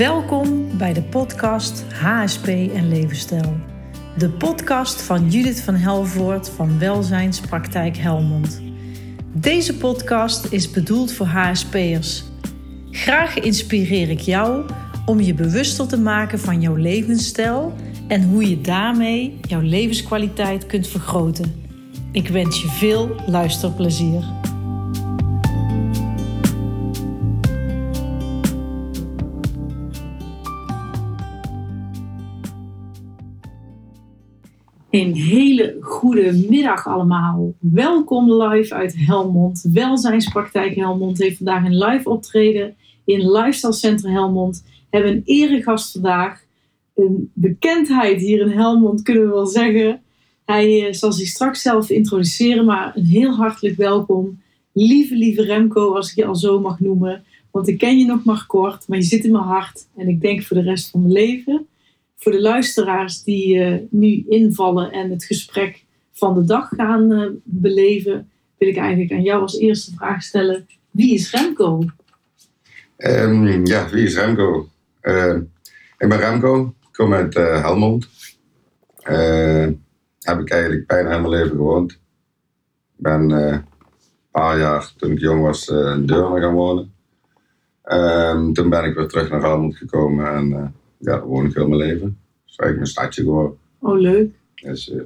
Welkom bij de podcast HSP en Levensstijl. De podcast van Judith van Helvoort van Welzijnspraktijk Helmond. Deze podcast is bedoeld voor HSP'ers. Graag inspireer ik jou om je bewuster te maken van jouw levensstijl en hoe je daarmee jouw levenskwaliteit kunt vergroten. Ik wens je veel luisterplezier. Een hele goede middag allemaal. Welkom live uit Helmond. Welzijnspraktijk Helmond heeft vandaag een live optreden in Lifestyle Center Helmond. We hebben een eregast vandaag. Een bekendheid hier in Helmond kunnen we wel zeggen. Hij eh, zal zich straks zelf introduceren, maar een heel hartelijk welkom. Lieve, lieve Remco, als ik je al zo mag noemen. Want ik ken je nog maar kort, maar je zit in mijn hart. En ik denk voor de rest van mijn leven voor de luisteraars die uh, nu invallen en het gesprek van de dag gaan uh, beleven, wil ik eigenlijk aan jou als eerste vraag stellen: wie is Remco? Um, ja, wie is Remco? Uh, ik ben Remco, ik kom uit Helmond. heb ik eigenlijk bijna helemaal leven gewoond. Ik ben een paar jaar, toen ik jong was, in Deurne gaan wonen. Toen ben ik weer terug naar Helmond gekomen en ja, daar woon ik heel mijn leven. Dat is eigenlijk mijn stadje geworden. Oh, leuk. Dus, uh,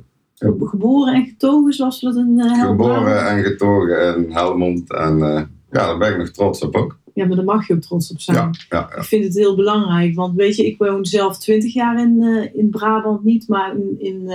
Geboren en getogen, zoals we dat in uh, Geboren en getogen in Helmond. En uh, ja, daar ben ik nog trots op ook. Ja, maar daar mag je ook trots op zijn. Ja, ja, ja. Ik vind het heel belangrijk. Want weet je, ik woon zelf twintig jaar in, in Brabant niet, maar in, in,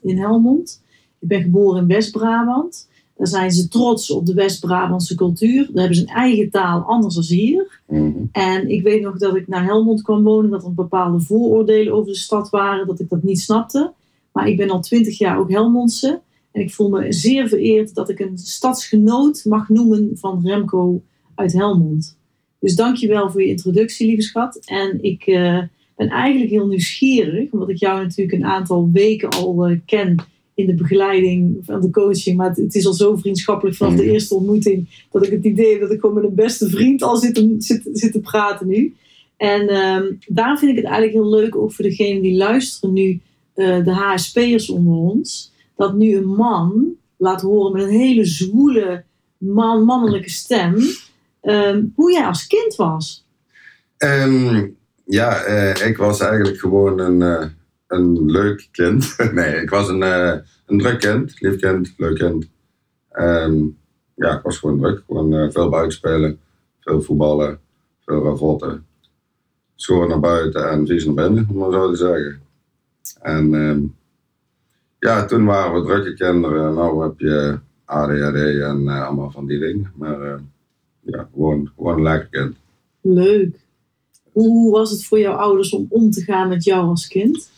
in Helmond. Ik ben geboren in West-Brabant. Daar zijn ze trots op de West-Brabantse cultuur. Daar hebben ze een eigen taal, anders dan hier. Mm En ik weet nog dat ik naar Helmond kwam wonen, dat er bepaalde vooroordelen over de stad waren, dat ik dat niet snapte. Maar ik ben al twintig jaar ook Helmondse. En ik voel me zeer vereerd dat ik een stadsgenoot mag noemen van Remco uit Helmond. Dus dank je wel voor je introductie, lieve schat. En ik uh, ben eigenlijk heel nieuwsgierig, omdat ik jou natuurlijk een aantal weken al uh, ken in de begeleiding van de coaching. Maar het, is al zo vriendschappelijk vanaf de eerste ontmoeting. Dat ik het idee heb dat ik gewoon met een beste vriend al zit, zit, zit te praten nu. En um, daar vind ik het eigenlijk heel leuk, ook voor degenen die luisteren nu, uh, de HSP'ers onder ons. Dat nu een man laat horen met een hele zwoele, man, mannelijke stem. Um, hoe jij als kind was. Um, ja, uh, ik was eigenlijk gewoon een... Uh een leuk kind. nee, ik was een, uh, een druk kind, lief kind, leuk kind. Um, ja, ik was gewoon druk. Gewoon uh, veel buitenspelen, veel voetballen, veel ravotten. Schoon naar buiten en vies naar binnen, om maar zo te zeggen. En um, ja, toen waren we drukke kinderen. Nou heb je ADHD en uh, allemaal van die dingen. Maar ja, gewoon, gewoon lekker kind. Leuk. Hoe was het voor jouw ouders om om te gaan met jou als kind?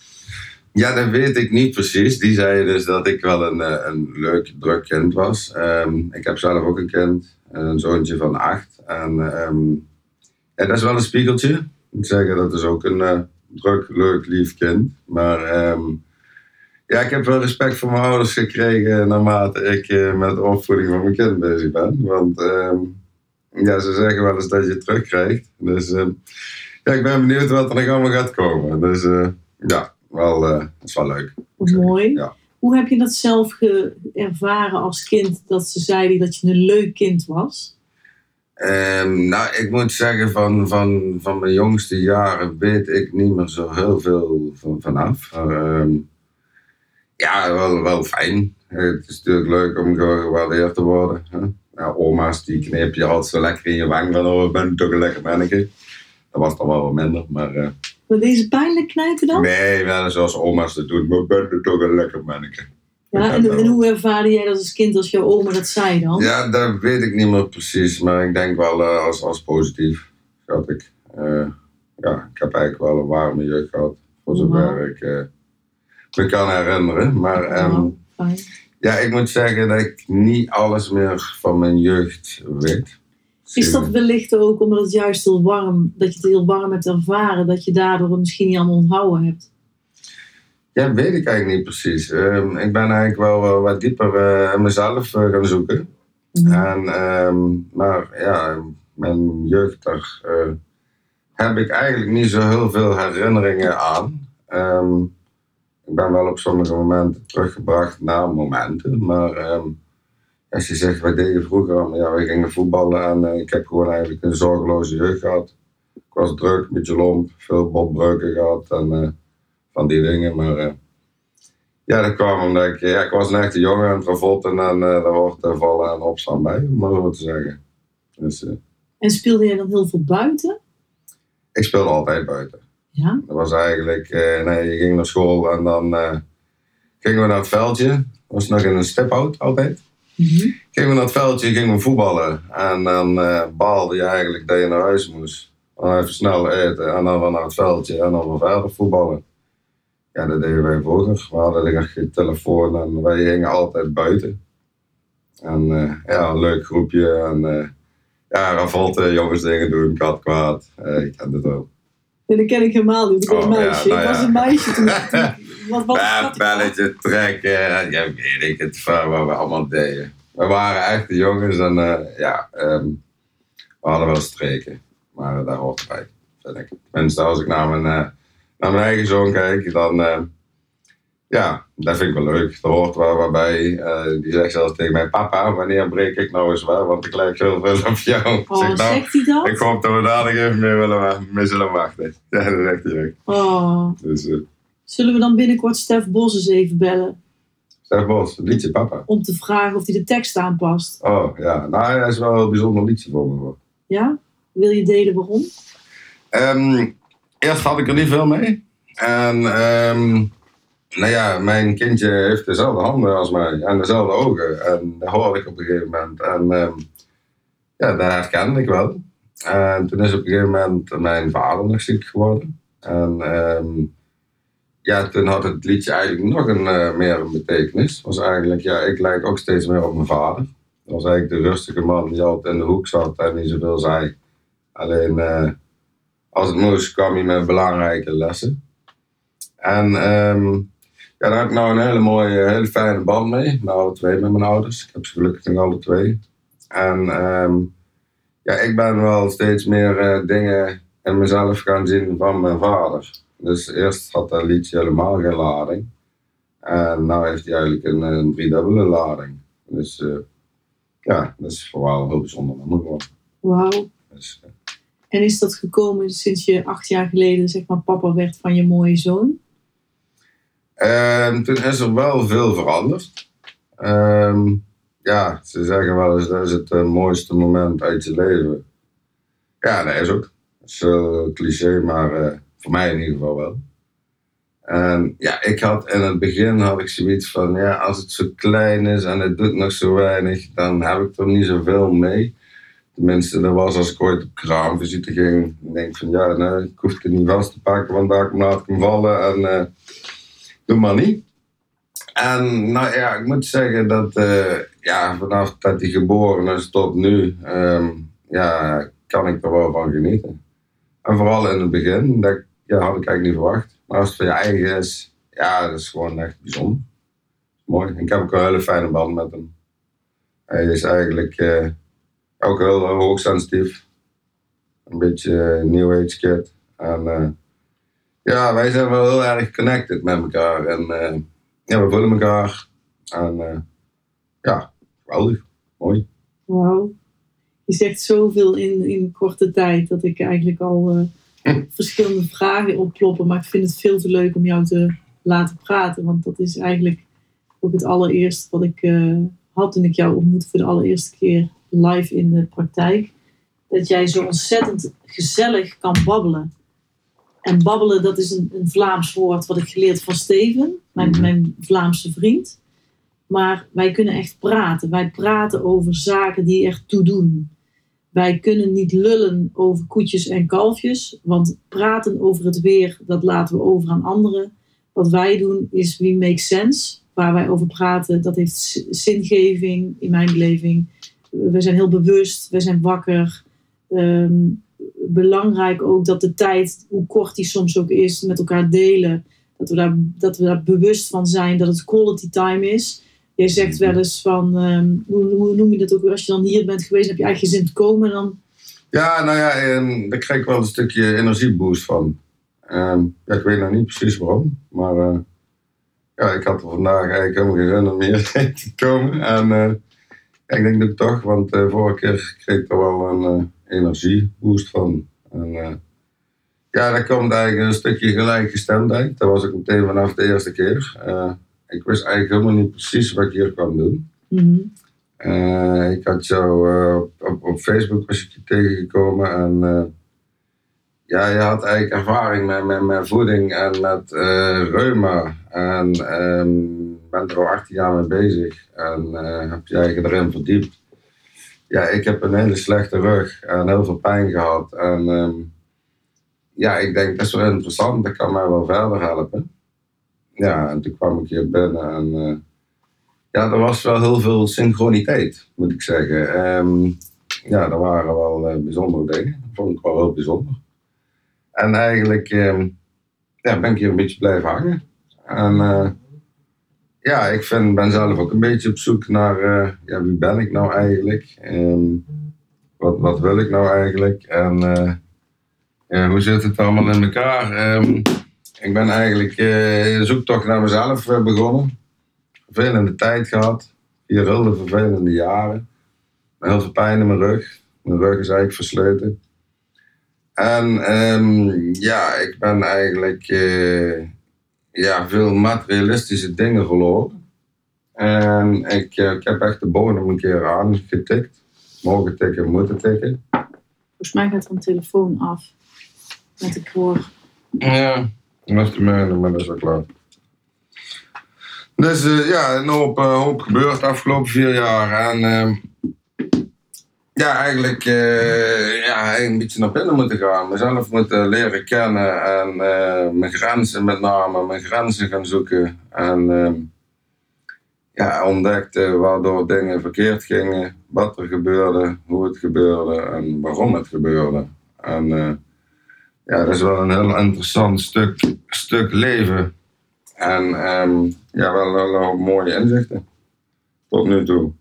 Ja, dat weet ik niet precies. Die zeiden dus dat ik wel een, eh, een leuk, druk kind was. Um, ik heb zelf ook een kind, een zoontje van acht. En um, ja, dat is wel een spiegeltje. Ik moet zeggen, dat is ook een uh, druk, leuk, lief kind. Maar um, ja, ik heb wel respect voor mijn ouders gekregen naarmate ik uh, met de opvoeding van mijn kind bezig ben. Want ja, ze zeggen wel eens dat je het terugkrijgt. Dus ja, ik ben benieuwd wat er nog allemaal gaat komen. Dus ja wel, uh, dat is wel leuk. Mooi. Ja. Hoe heb je dat zelf ervaren als kind, dat ze zeiden dat je een leuk kind was? Um, nou, ik moet zeggen, van, van, van mijn jongste jaren weet ik niet meer zo heel veel van, vanaf. Um, ja, wel, wel fijn. Het is natuurlijk leuk om gewaardeerd te worden. Hè? Ja, oma's die kneep je altijd zo lekker in je wang van, oh, ik ben toch een lekker manneke. Dat was dan wel wat minder, maar... Uh, maar deze pijnlijk knijpen dan? Nee, wel zoals oma's dat doen. Maar ben toch een lekker manneke. Ja, en, en, hoe ervaarde jij dat als kind als jouw oma dat zei dan? Ja, dat weet ik niet meer precies. Maar ik denk wel uh, als, als positief. Ik, uh, ja, ik heb eigenlijk wel een warme jeugd gehad. Voor zover wow. ik uh, me kan herinneren. Maar um, wow, ja, ik moet zeggen dat ik niet alles meer van mijn jeugd weet. Is dat wellicht ook omdat het juist heel warm, dat je het heel warm hebt ervaren, dat je daardoor het misschien niet allemaal onthouden hebt? Ja, weet ik eigenlijk niet precies. Um, ik ben eigenlijk wel uh, wat dieper uh, mezelf uh, gaan zoeken. Mm. En, um, maar ja, mijn jeugd, daar heb ik eigenlijk niet zo heel veel herinneringen aan. Ehm, ik ben wel op sommige momenten teruggebracht naar momenten, maar ehm, als je zegt, wij deden vroeger, ja, we gingen voetballen en eh, ik heb gewoon eigenlijk een zorgeloze jeugd gehad. Ik was druk, een beetje lomp, veel botbreuken gehad en eh, van die dingen, maar eh, ja, dat kwam omdat ik, ja, ik was een echte jongen en travotten en daar hoort vallen en opstaan bij, om maar zo te zeggen. Dus, en speelde jij dan heel veel buiten? Ik speelde altijd buiten. Ja? Dat was eigenlijk, nee, je ging naar school en dan gingen we naar het veldje. Was nog in een step-out altijd. Mm Gingen we naar het veldje, gingen we voetballen. En dan uh, baalde je eigenlijk dat je naar huis moest. Dan even snel eten en dan weer naar het veldje en dan weer verder voetballen. Ja, dat deden wij vroeger. We hadden geen telefoon en wij gingen altijd buiten. En uh, ja, een leuk groepje. En uh, ja, Ravolte, jongens dingen doen, kat kwaad. ik ken het wel. Nee, dat ken ik helemaal niet. Ik oh, een meisje. Ja, nou ik was een meisje toen. wat, wat belletje trekken. Ja, weet ik het, wat we allemaal deden. We waren echt de jongens en uh, ja, um, we hadden wel streken. Maar daar hoort bij, vind ik. Tenminste, als ik naar mijn, uh, naar mijn eigen zoon kijk, dan... Ja, dat vind ik wel leuk. Er hoort wel waarbij. die zegt zelfs tegen mij: Papa, wanneer breek ik nou eens wel? Want ik lijk zoveel op jou. Oh, zeg, nou, zegt hij dat? Ik hoop dat we daar nog even mee, willen, mee zullen wachten. Ja, dat zegt hij ook. Oh. Dus, Zullen we dan binnenkort Stef Bos eens even bellen? Stef Bos, liedje papa. Om te vragen of hij de tekst aanpast. Oh ja, nou hij is wel een bijzonder liedje voor me. Hoor. Ja? Wil je delen waarom? Um, eerst had ik er niet veel mee. En um, nou ja, mijn kindje heeft dezelfde handen als mij en dezelfde ogen. En dat hoorde ik op een gegeven moment. En um, ja, dat herkende ik wel. En toen is op een gegeven moment mijn vader nog ziek geworden. En um, ja, toen had het liedje eigenlijk nog een, uh, meer een betekenis. was eigenlijk, ja, ik lijk ook steeds meer op mijn vader. Dat was eigenlijk de rustige man die altijd in de hoek zat en niet zoveel zei. Alleen uh, als het moest, kwam hij met belangrijke lessen. En um, ja, daar heb ik nou een hele mooie, hele fijne band mee. Alle twee, met mijn ouders. Ik heb ze gelukkig nog alle twee. En um, ja, ik ben wel steeds meer uh, dingen in mezelf gaan zien van mijn vader. Dus eerst had dat liedje helemaal geen lading. En nu heeft hij eigenlijk een, een driedubbele lading. Dus uh, ja, dat is vooral een heel bijzonder nummer geworden. Wauw. Dus, uh, en is dat gekomen sinds je acht jaar geleden, zeg maar, papa werd van je mooie zoon? Um, toen is er wel veel veranderd. Um, ja, ze zeggen wel eens dat is het uh, mooiste moment uit je leven. Ja, dat is ook. Dat is een cliché, maar voor mij in ieder geval wel. En ja, ik had in het begin had ik zoiets van, ja, als het zo klein is en het doet nog zo weinig, dan heb ik er niet zoveel mee. Tenminste, dat was als ik ooit op kraamvisite ging. Ik denk van, ja, nee, ik hoef het niet vast te pakken, want daar laat ik hem vallen en uh, doe maar niet. En nou ja, ik moet zeggen dat uh, ja, vanaf dat hij geboren is tot nu, um, ja, kan ik er wel van genieten. En vooral in het begin, dat ja, had ik eigenlijk niet verwacht. Maar als het voor je eigen is, ja, dat is gewoon echt bijzonder. Mooi. ik heb ook een hele fijne band met hem. Hij is eigenlijk uh, ook heel hoogsensitief. Een beetje uh, new age kid. En uh, ja, wij zijn wel heel erg connected met elkaar. En ja, we voelen elkaar. En ja, geweldig. Mooi. Wauw. Je zegt zoveel in, in korte tijd dat ik eigenlijk al verschillende vragen opkloppen. Maar ik vind het veel te leuk om jou te laten praten. Want dat is eigenlijk ook het allereerste wat ik uh, had toen ik jou ontmoette voor de allereerste keer live in de praktijk. Dat jij zo ontzettend gezellig kan babbelen. En babbelen, dat is een, een Vlaams woord wat ik geleerd van Steven, mijn, mhm. mijn Vlaamse vriend. Maar wij kunnen echt praten. Wij praten over zaken die er toe doen. Wij kunnen niet lullen over koetjes en kalfjes, want praten over het weer, dat laten we over aan anderen. Wat wij doen is we make sense. Waar wij over praten, dat heeft zingeving in mijn beleving. We zijn heel bewust, we zijn wakker. Ehm, belangrijk ook dat de tijd, hoe kort die soms ook is, met elkaar delen. Dat we, daar, dat we daar bewust van zijn dat het quality time is. Jij zegt wel eens van, um, hoe, noem je dat ook weer, als je dan hier bent geweest, heb je geen zin te komen. En dan Ja, nou ja, en daar krijg ik wel een stukje energieboost van. Ehm, ik weet nog niet precies waarom, maar uh, ja, ik had er vandaag eigenlijk helemaal geen zin om hier te komen. En ja, ik denk dat toch, want uh, vorige keer kreeg ik er wel een energieboost van. Ja, dat komt eigenlijk een stukje gelijkgestemdheid. Dat was ik meteen vanaf de eerste keer. Ik wist eigenlijk helemaal niet precies wat ik hier kwam doen. Mm -hmm. ik had jou op, op, Facebook was ik je tegengekomen en ja, je had eigenlijk ervaring met, met, met voeding en met reuma. En um, bent er al 18 jaar mee bezig. En heb je eigen erin verdiept. Ja, ik heb een hele slechte rug en heel veel pijn gehad. En um, ja, ik denk, dat is wel interessant. Dat kan mij wel verder helpen. Ja, en toen kwam ik hier binnen en uh, ja, er was wel heel veel synchroniteit, moet ik zeggen. Um, ja, er waren wel bijzondere dingen. Dat vond ik wel heel bijzonder. En eigenlijk ehm, ja, ben ik hier een beetje blijven hangen. En uh, ja, ik vind, ben zelf ook een beetje op zoek naar ja, wie ben ik nou eigenlijk? Um, wat, wat wil ik nou eigenlijk? En ja, hoe zit het allemaal in elkaar? Ik ben eigenlijk in de zoektocht naar mezelf begonnen. Vervelende tijd gehad. Vier hele vervelende jaren. Heel veel pijn in mijn rug. Mijn rug is eigenlijk versleten. En um, ja, ik ben eigenlijk uh, ja, veel materialistische dingen verloren. En ik, uh, ik heb echt de bodem een keer aangetikt. Mogen tikken, moeten tikken. Volgens mij gaat er een telefoon af. Met ik hoor. Ja, de mijne, maar dat is ook klaar. Dus uh, ja, een hoop, hoop gebeurd de afgelopen vier jaar. En ehm, ja, eigenlijk uh, ja, een beetje naar binnen moeten gaan. Mezelf moeten leren kennen en mijn grenzen met name, mijn grenzen gaan zoeken. En uh, ja, ontdekte waardoor dingen verkeerd gingen, wat er gebeurde, hoe het gebeurde en waarom het gebeurde. En ja, dat is wel een heel interessant stuk, stuk leven. En um, ja, wel, wel mooie inzichten tot nu toe.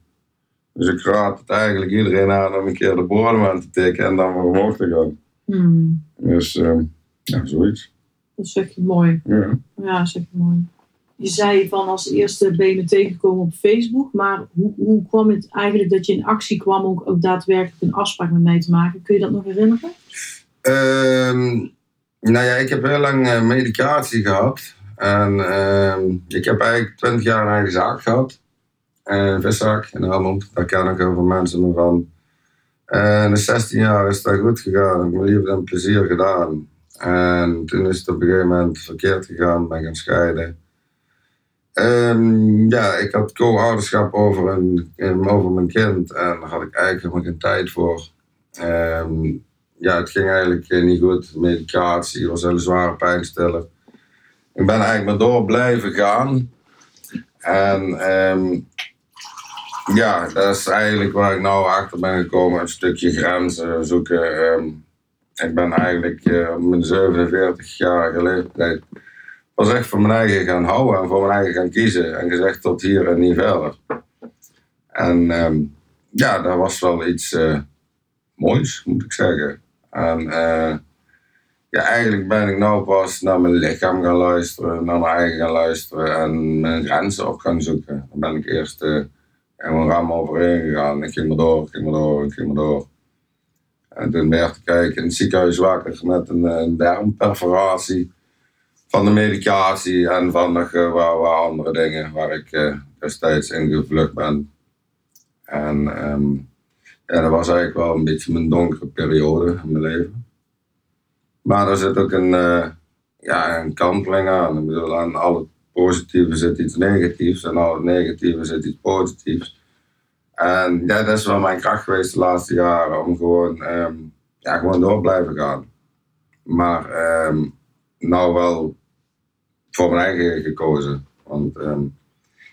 Dus ik raad het eigenlijk iedereen aan om een keer de bodem aan te tikken en dan weer omhoog te gaan. Hmm. Dus uh, ja, zoiets. Dat zeg je mooi. Ja. Ja, zeg je mooi. Je zei van als eerste ben je me tegengekomen op Facebook, maar hoe, hoe kwam het eigenlijk dat je in actie kwam om ook daadwerkelijk een afspraak met mij te maken? Kun je dat nog herinneren? Uh, nou ja, ik heb heel lang uh, medicatie gehad. En uh, ik heb eigenlijk twintig jaar een eigen zaak gehad en viszaak in Helmond. Daar ken ik heel veel mensen me van. En de 16 jaar is dat goed gegaan. Ik heb mijn liefde en plezier gedaan. En toen is het op een gegeven moment verkeerd gegaan, ben gaan scheiden. En ja, ik had co-ouderschap over, een, over mijn kind en daar had ik eigenlijk helemaal geen tijd voor. En ja, het ging eigenlijk niet goed. Medicatie was een zware pijnstiller. Ik ben eigenlijk maar door blijven gaan. En um, ja, dat is eigenlijk waar ik nou achter ben gekomen. Een stukje grenzen zoeken. Ehm, ik ben eigenlijk op mijn 47-jarige leeftijd was echt voor mijn eigen gaan houden en voor mijn eigen gaan kiezen. En gezegd tot hier en niet verder. En ehm, ja, dat was wel iets uh, moois, moet ik zeggen. En uh, ja, eigenlijk ben ik nou pas naar mijn lichaam gaan luisteren, naar mijn eigen gaan luisteren en mijn grenzen op gaan zoeken. Dan ben ik eerst en we ramen overheen gegaan. Ik ging maar door, ik ging maar door, ik ging maar door. En toen ben ik te kijken in het ziekenhuis wakker met een, een darmperforatie. Van de medicatie en van nog uh, waar andere dingen waar ik uh, destijds in gevlucht ben. En um, ja, dat was eigenlijk wel een beetje mijn donkere periode in mijn leven. Maar er zit ook een, uh, ja, een kanteling aan. Ik bedoel, aan alle positieve zit iets negatiefs en al het negatieve zit iets positiefs. En ja, dat is wel mijn kracht geweest de laatste jaren, om gewoon, um, ja, gewoon door blijven gaan. Maar um, nou wel voor mijn eigen gekozen. Want um,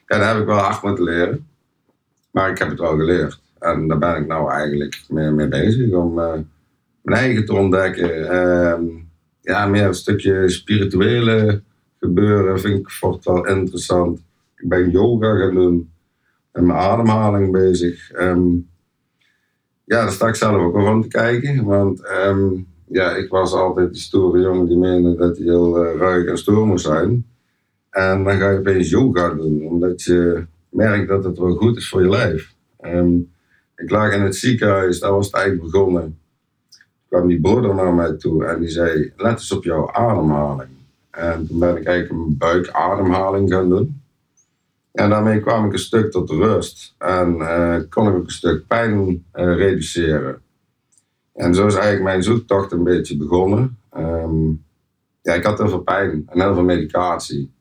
ja, daar heb ik wel hard moeten leren. Maar ik heb het wel geleerd. En daar ben ik nou eigenlijk mee, mee bezig om uh, mijn eigen te ontdekken. ja, meer een stukje spirituele gebeuren vind ik wordt wel interessant. Ik ben yoga gaan doen en mijn ademhaling bezig. Um, ja, daar sta ik zelf ook wel van te kijken. Want ehm, ja, ik was altijd die stoere jongen die meende dat hij heel uh, ruig en stoer moest zijn. En dan ga je opeens yoga doen, omdat je merkt dat het wel goed is voor je lijf. Ehm, ik lag in het ziekenhuis, daar was het eigenlijk begonnen. Toen kwam die broeder naar mij toe en die zei, let eens op jouw ademhaling. En toen ben ik eigenlijk een buikademhaling gaan doen. En daarmee kwam ik een stuk tot rust en uh, kon ik ook een stuk pijn uh, reduceren. En zo is eigenlijk mijn zoektocht een beetje begonnen. Um, ja, ik had heel veel pijn en heel veel medicatie.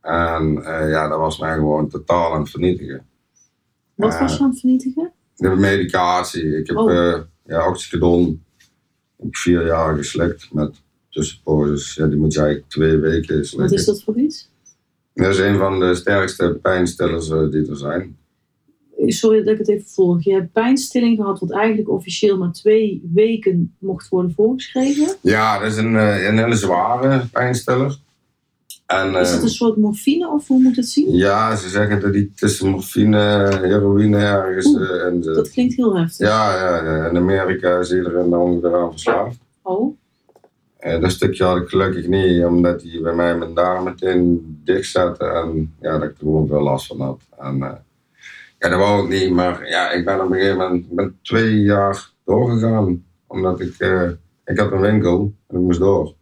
En uh, ja, dat was mij gewoon totaal aan het vernietigen. Wat was je aan het vernietigen? De medicatie. Ik heb Oh. ja, oxycodon heb ik vier jaar geslikt met tussenposes. Ja, die moet je eigenlijk twee weken slikken. Wat is dat voor iets? Dat is een van de sterkste pijnstillers eh, die er zijn. Sorry dat ik het even volg. Je hebt pijnstilling gehad, wat eigenlijk officieel maar twee weken mocht worden voorgeschreven. Ja, dat is een, eh, een hele zware pijnstiller. En, Is dat eh, een soort morfine of hoe moet het zien? Ja, ze zeggen dat die tussen morfine, heroïne ergens Oeh, eh, zit. Dat klinkt heel heftig. Ja, ja, ja, in Amerika is iedereen daar ongeveer aan verslaafd. Oh, Eh, dat stukje had ik gelukkig niet, omdat die bij mij mijn darm meteen dicht zette en ja, dat ik er gewoon veel last van had. En, eh, ja, dat wou ik niet, maar ja, ik ben op een gegeven moment ben twee jaar doorgegaan, omdat ik, ik had een winkel en ik moest door.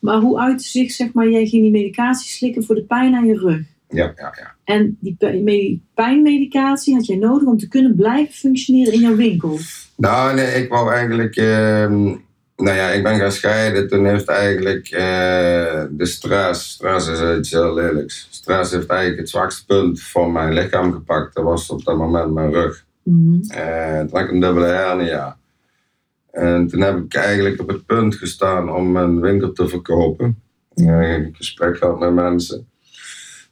Maar hoe uitte zich, zeg maar, jij ging die medicatie slikken voor de pijn aan je rug. Ja, ja, ja. En die pij- me- pijnmedicatie had jij nodig om te kunnen blijven functioneren in jouw winkel. Nou, nee, ik wou eigenlijk. ehm, nou ja, ik ben gaan scheiden. Toen heeft eigenlijk eh, de stress. Stress is iets heel lelijks. Stress heeft eigenlijk het zwakste punt van mijn lichaam gepakt. Dat was op dat moment mijn rug. Mhm. Eh, toen had ik een dubbele hernia. En toen heb ik eigenlijk op het punt gestaan om mijn winkel te verkopen. Ik heb gesprek gehad met mensen.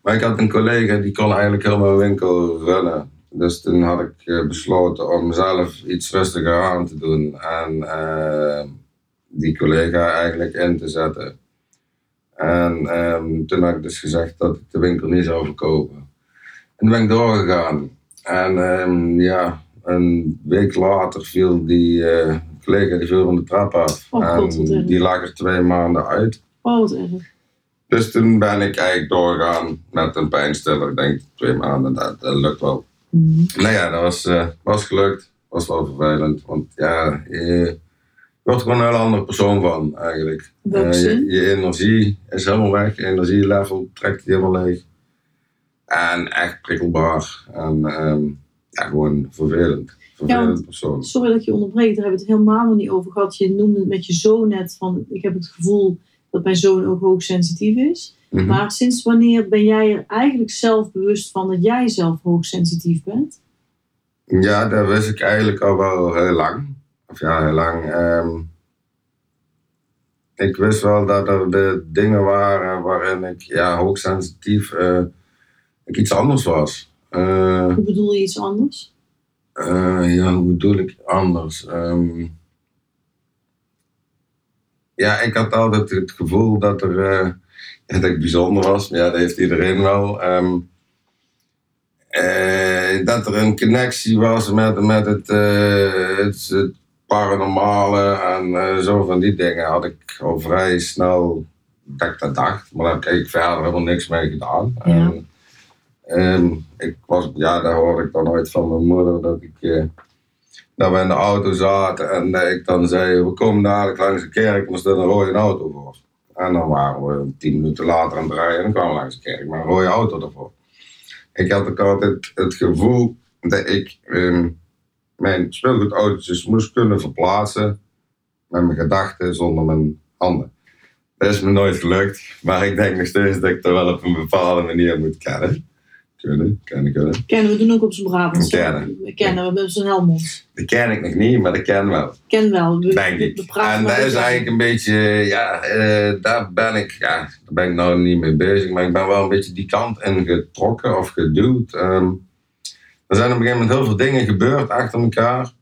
Maar ik had een collega die kon eigenlijk heel mijn winkel runnen. Dus toen had ik eh, besloten om zelf iets rustiger aan te doen. En eh, die collega eigenlijk in te zetten. En ehm, toen had ik dus gezegd dat ik de winkel niet zou verkopen. En toen ben ik doorgegaan. En ehm, ja, een week later viel die eh, collega die viel van de trap af. Oh, en die lag er twee maanden uit. Oh, wat erg. Dus toen ben ik eigenlijk doorgegaan met een pijnstiller. Ik denk twee maanden, dat, dat lukt wel. Mhm. Nou ja, dat was, eh, was gelukt. Was wel vervelend. Want ja, je wordt er gewoon een heel andere persoon van eigenlijk. Zin? je, je energie is helemaal weg. Je energielevel trekt helemaal leeg. En echt prikkelbaar. En ehm, ja, gewoon vervelend. Vervelend want- persoon. Sorry dat ik je onderbreek, daar hebben we het helemaal nog niet over gehad. Je noemde het met je zoon net van, ik heb het gevoel dat mijn zoon ook hoogsensitief is. Mhm. Maar sinds wanneer ben jij er eigenlijk zelf bewust van dat jij zelf hoogsensitief bent? Ja, dat wist ik eigenlijk al wel heel lang. Of ja, heel lang. Ehm, ik wist wel dat er de dingen waren waarin ik ja, hoogsensitief eh, ik iets anders was. Eh, Hoe bedoel je iets anders? Eh, ja, hoe bedoel ik anders? Ehm, ja, ik had altijd het gevoel dat, er, eh, dat ik bijzonder was. Ja, dat heeft iedereen wel. Ehm, eh, dat er een connectie was met, met het, het, het paranormale en zo van die dingen had ik al vrij snel dat ik dat dacht. Maar daar heb ik verder helemaal niks mee gedaan. Ja. En, ehm, ik was, ja, daar hoorde ik dan ooit van mijn moeder dat ik eh, dat we in de auto zaten en ik dan zei, we komen dadelijk langs de kerk en er een rode auto voor. En dan waren we tien minuten later aan het rijden en kwamen langs de kerk met een rode auto ervoor. Ik had ook altijd het gevoel dat ik ehm, mijn speelgoedautootjes moest kunnen verplaatsen met mijn gedachten zonder mijn handen. Dat is me nooit gelukt, maar ik denk nog steeds dat ik dat wel op een bepaalde manier moet kennen. Kunnen, kunnen, kunnen. Kennen we doen ook op zijn Brabant. Kennen. We kennen, we hebben zo'n Helmond. Dat ken ik nog niet, maar dat ken wel. Ken wel. We, Denk ik. we En dat is eigenlijk een beetje, ja, eh, daar ben ik, ja, daar ben ik nou niet mee bezig, maar ik ben wel een beetje die kant in getrokken of geduwd. Ehm, er zijn op een gegeven moment heel veel dingen gebeurd achter elkaar.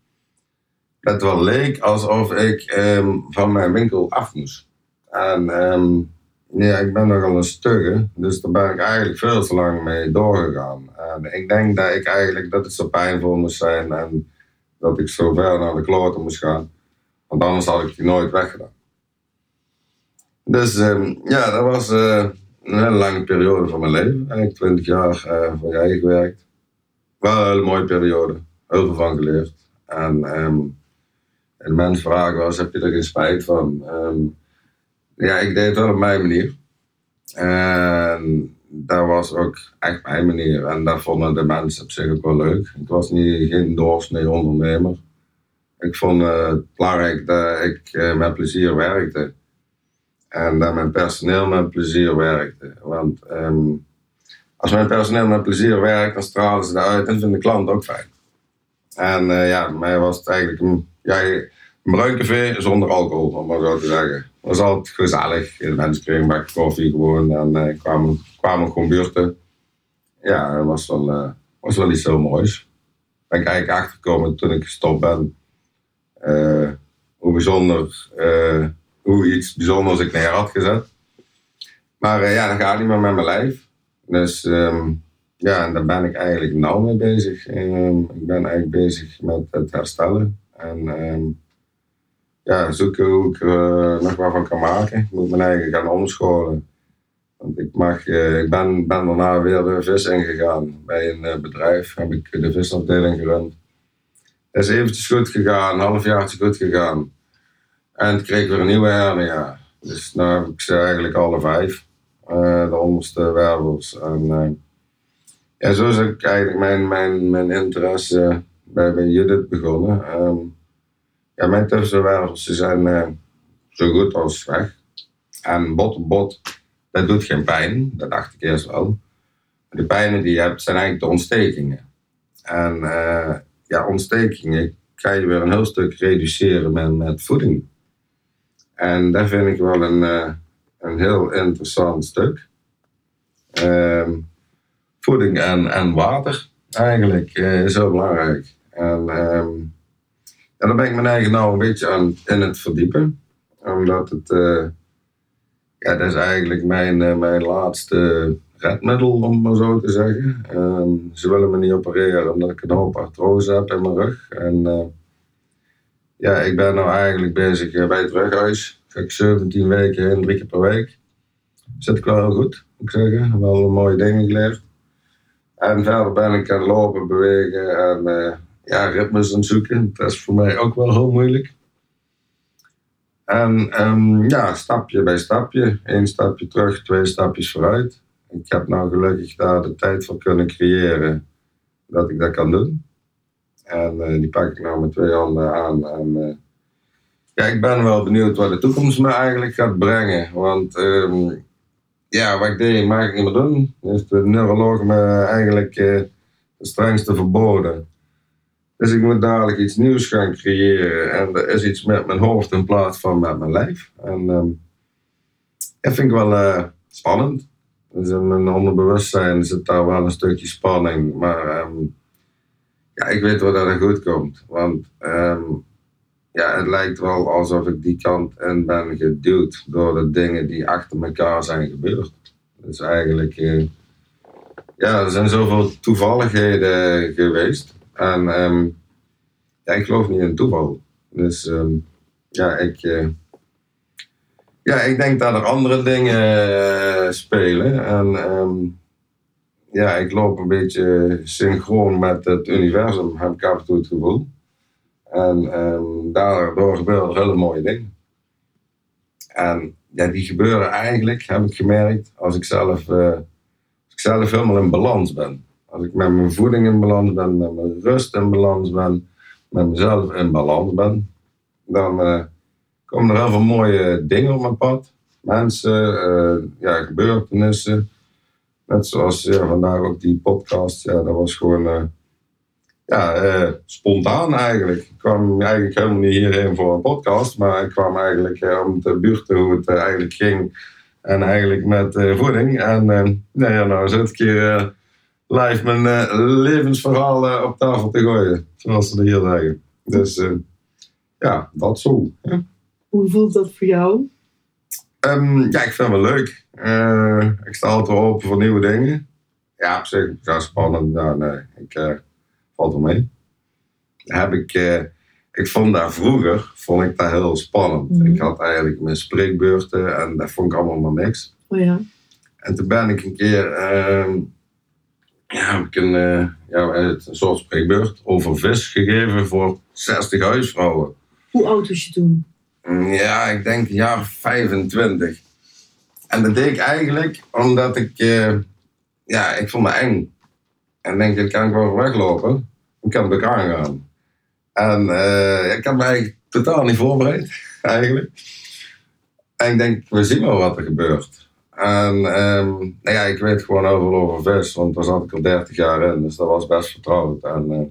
Dat wel leek alsof ik ehm, van mijn winkel af moest. En ehm, ja, ik ben nogal een stugge, dus daar ben ik eigenlijk veel te lang mee doorgegaan. En ik denk dat ik eigenlijk, dat het zo pijnvol moest zijn en dat ik zo ver naar de kloten moest gaan. Want anders had ik die nooit weggedaan. Dus ehm, ja, dat was eh, een hele lange periode van mijn leven. Eigenlijk 20 jaar uh, voor eigen gewerkt. Wel een hele mooie periode. Heel veel van geleerd. En, um, en mensen vragen eens, heb je er geen spijt van? Ehm, ja, ik deed het wel op mijn manier. En dat was ook echt mijn manier. En dat vonden de mensen op zich ook wel leuk. Ik was niet, geen doorsnee ondernemer. Ik vond het belangrijk dat ik uh, met plezier werkte. En dat mijn personeel met plezier werkte. Want um, als mijn personeel met plezier werkt, dan stralen ze eruit en vindt de klant ook fijn. En uh, ja, mij was het eigenlijk een, ja, een bruin café zonder alcohol, om maar zo te zeggen. Was altijd gezellig. Mensen kregen bak koffie gewoon en uh, kwamen, kwamen gewoon buurten. Ja, dat was wel, uh, was wel iets heel moois. Ben ik eigenlijk achtergekomen toen ik gestopt ben. hoe bijzonder hoe iets bijzonders ik neer had gezet. Maar ja, dat gaat niet meer met mijn lijf. Dus um, ja, en daar ben ik eigenlijk nauw mee bezig. Um, ik ben eigenlijk bezig met het herstellen. En um, ja, zoeken hoe ik er uh, nog wat van kan maken. Ik moet mijn eigen gaan omscholen. Want ik, mag, uh, ik ben, ben daarna weer de vis ingegaan. Bij een bedrijf heb ik de visafdeling gerund. Het is eventjes goed gegaan, een half jaar is goed gegaan. En toen kreeg ik weer een nieuwe hernia. Dus nu heb ik ze eigenlijk alle vijf. De onderste wervels. En ja, zo is ik eigenlijk mijn, mijn, mijn interesse bij, bij Judith begonnen. Um, ja, mijn tussenwervels zijn uh, zo goed als weg. En bot op bot, dat doet geen pijn. Dat dacht ik eerst wel. De pijnen die je hebt zijn eigenlijk de ontstekingen. En ja, ontstekingen kan je weer een heel stuk reduceren met, met voeding. En dat vind ik wel een, uh, een heel interessant stuk. Um, voeding en, en water eigenlijk is heel belangrijk. En um, ja, daar ben ik mijn eigen nou een beetje aan in het verdiepen. Omdat het, uh, ja, dat is eigenlijk mijn, mijn laatste redmiddel, om maar zo te zeggen. Um, ze willen me niet opereren omdat ik een hoop artrose heb in mijn rug. En ja, ik ben nou eigenlijk bezig eh, bij het rughuis. Ga ik 17 weken in, drie keer per week. Zit ik wel heel goed, moet ik zeggen. Wel mooie dingen geleerd. En verder ben ik aan lopen, bewegen en ja, ritmes het zoeken. Dat is voor mij ook wel heel moeilijk. En um, ja, stapje bij stapje. Eén stapje terug, twee stapjes vooruit. Ik heb nou gelukkig daar de tijd voor kunnen creëren dat ik dat kan doen. En uh, die pak ik nou met twee handen aan. En, uh, ja, ik ben wel benieuwd wat de toekomst me eigenlijk gaat brengen. Want um, ja, wat ik deed, mag ik niet meer doen. Dus de neuroloog me eigenlijk uh, de strengste verboden. Dus ik moet dadelijk iets nieuws gaan creëren. En er is iets met mijn hoofd in plaats van met mijn lijf. En um, dat vind ik wel spannend. Dus in mijn onderbewustzijn zit daar wel een stukje spanning. Maar um, ja, ik weet wel dat het goed komt. Want um, ja, het lijkt wel alsof ik die kant in ben geduwd door de dingen die achter elkaar zijn gebeurd. Dus eigenlijk, uh, ja, er zijn zoveel toevalligheden geweest. En um, ja, ik geloof niet in toeval. Dus um, ja, ik, uh, ja, ik denk dat er andere dingen uh, spelen. En ja, ik loop een beetje synchroon met het universum, heb ik af en toe het gevoel. En daardoor gebeuren er hele mooie dingen. En ja, die gebeuren eigenlijk, heb ik gemerkt, als ik zelf, uh, als ik zelf helemaal in balans ben. Als ik met mijn voeding in balans ben, met mijn rust in balans ben, met mezelf in balans ben, dan uh, komen er heel veel mooie dingen op mijn pad. Mensen, uh, ja, gebeurtenissen. Net zoals vandaag ook die podcast. Ja, dat was gewoon uh, ja, spontaan eigenlijk. Ik kwam eigenlijk helemaal niet hierheen voor een podcast. Maar ik kwam eigenlijk uh, om te buurten hoe het eigenlijk ging. En eigenlijk met voeding. En nou ja, nou zit ik hier live mijn levensverhaal op tafel te gooien. Zoals ze hier zeggen. Dus ja, dat zo. Hoe voelt dat voor jou? Um, ja, ik vind het wel leuk. Ik sta altijd open voor nieuwe dingen. Ja, op zich, ja, spannend. Nou, nee, ik valt er mee. heb ik, eh, ik vond daar vroeger vond ik dat heel spannend. Mhm. Ik had eigenlijk mijn spreekbeurten en dat vond ik allemaal maar niks. Oh ja. En toen ben ik een keer, ehm, ja, heb ik een, eh, ja, een soort spreekbeurt over vis gegeven voor 60 huisvrouwen. Hoe oud was je toen? Mm, Ja, ik denk jaar of 25. En dat deed ik eigenlijk omdat ik, eh, ja, ik vond me eng. En denk, ik kan gewoon weglopen. Ik kan het ook aangaan. En eh, ik had me eigenlijk totaal niet voorbereid, eigenlijk. En ik denk, we zien wel wat er gebeurt. En ehm, nou ja, ik weet gewoon overal over vis, want daar zat ik al 30 jaar in. Dus dat was best vertrouwd. En eh, ja,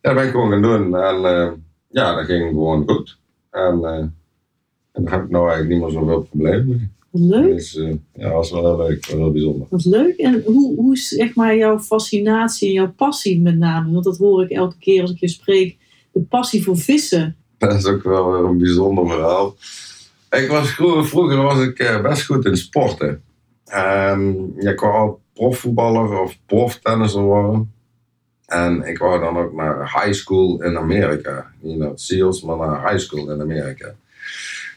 dat ben ik gewoon gaan doen. En eh, ja, dat ging gewoon goed. En, en daar heb ik nou eigenlijk niet meer zoveel problemen mee. Leuk. Dus ja, dat was wel heel leuk, wel heel bijzonder. Wat leuk. En hoe, hoe is zeg maar jouw fascinatie en jouw passie met name? Want dat hoor ik elke keer als ik je spreek. De passie voor vissen. Dat is ook wel weer een bijzonder verhaal. Ik was vroeger, vroeger was ik eh, best goed in sporten. Ja, ik wou al profvoetballer of proftennisser worden. En ik wou dan ook naar high school in Amerika. Niet naar het SEALS, maar naar high school in Amerika.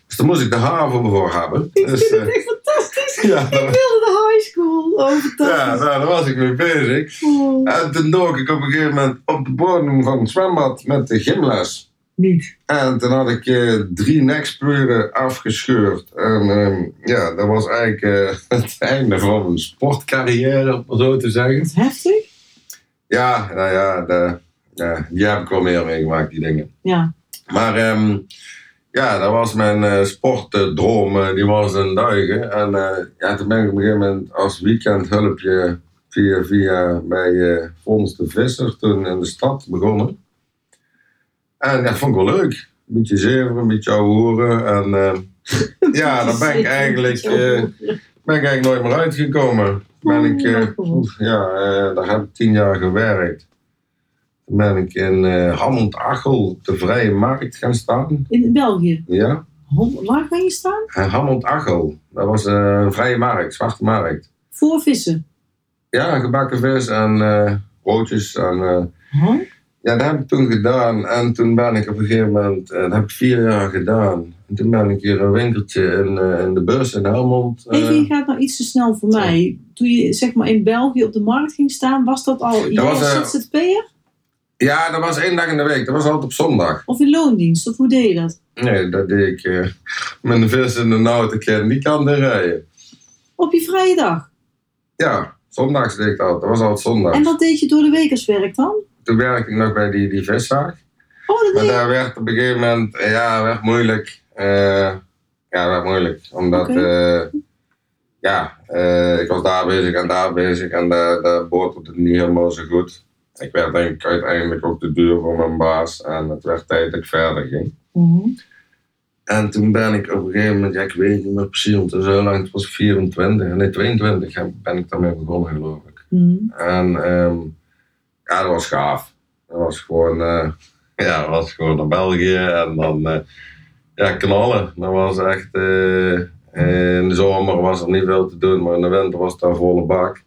Dus daar moest ik de HAVO voor hebben. Ik Dus, vind eh, het echt fantastisch. ja, Ik wilde de high school. Oh, ja, nou, daar was ik mee bezig. Oh. En toen dook ik op een gegeven moment op de bodem van het zwembad met de gymles. Niet. En toen had ik eh, drie nekspieren afgescheurd. En ehm, ja, dat was eigenlijk eh, het einde van mijn sportcarrière, om zo te zeggen. Wat heftig. Ja, nou ja, de, ja, die heb ik wel meer meegemaakt, die dingen. Ja. Maar ehm, ja, dat was mijn eh, sportdroom, die was een duigen. En ja, toen ben ik op een gegeven moment als weekendhulpje via, via bij Fons de Visser toen in de stad begonnen. En dat vond ik wel leuk. Een beetje zeven, een beetje ouwe hoeren. En eh, ja, daar ben ik eigenlijk, eh, ben ik eigenlijk nooit meer uitgekomen. Ben ik, eh, Oh, oef, ja, eh, daar heb ik tien jaar gewerkt. Toen ben ik in eh Hammond Achel op de Vrije Markt gaan staan. In België. Ja, Waar ga je staan? en Hammond Achel. Dat was eh, een vrije markt, zwarte markt. Voor vissen. Ja, gebakken vis en eh broodjes. En, eh, Huh? Ja, dat heb ik toen gedaan. En toen ben ik op een gegeven moment, eh, dat heb ik vier jaar gedaan. En toen ben ik hier een winkeltje in, eh, in de bus in Helmond. eh, Even, je gaat nou iets te snel voor mij. Toen je zeg maar in België op de markt ging staan, was dat al jij was, eh, ZZP'er? ja, dat was één dag in de week. Dat was altijd op zondag. Of in loondienst? Of hoe deed je dat? Nee, dat deed ik eh, met een vis in de auto. Ik ken die kant in rijden. Op je vrije dag? Ja, zondags deed ik dat. Dat was altijd zondag. En wat deed je door de week als werk dan? Toen werkte ik nog bij die, die viszaak. Oh, dat Maar daar werd op een gegeven moment, eh, ja, werd moeilijk. Eh, ja, werd moeilijk. Omdat, eh, ja, ik was daar bezig en daar bezig en de, de boot het niet helemaal zo goed. Ik werd denk ik uiteindelijk ook te duur voor mijn baas en het werd tijd dat ik verder ging. Mhm. En toen ben ik op een gegeven moment, ja, ik weet niet meer precies, want heel lang, het was 24, nee 22 heb- ben ik daarmee begonnen geloof ik. Mhm. En ehm, ja, dat was gaaf. Dat was gewoon, eh, ja, dat was gewoon naar België en dan eh, ja, knallen. Dat was echt, eh, in de zomer was er niet veel te doen, maar in de winter was het daar volle bak.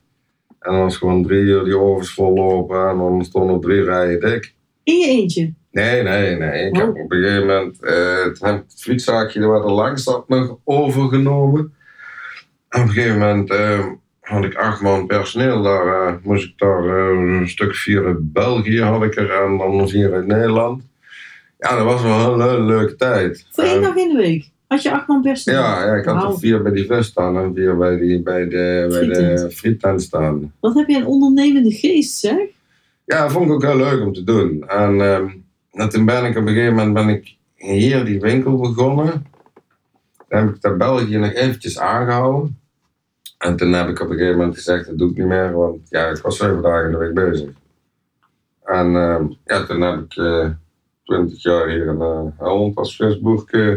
En dan was gewoon drie uur die ovens vol lopen en dan stonden er drie rijen dik. In je eentje? Nee, nee, nee. Ik heb Oh. op een gegeven moment het, fietszaakje waar er langs zat nog overgenomen. En op een gegeven moment had ik acht man personeel. Daar eh, moest ik daar eh, een stuk vier uit België had ik er en dan vier uit Nederland. Ja, dat was wel een hele leuke tijd. Voor één dag in de week? Had je acht man personeel? ja, ja, ik had Wauw. er vier bij die vis staan en vier bij, die, bij de, bij de Frietent. staan. Wat heb je een ondernemende geest, zeg? Ja, dat vond ik ook heel leuk om te doen. En, ehm, en toen ben ik op een gegeven moment ben ik hier die winkel begonnen. Dan heb ik dat België nog eventjes aangehouden. En toen heb ik op een gegeven moment gezegd, dat doe ik niet meer, want ja, ik was zeven dagen in de week bezig. En ehm, ja, toen heb ik eh, twintig jaar hier in uh, Helmond als visboer eh,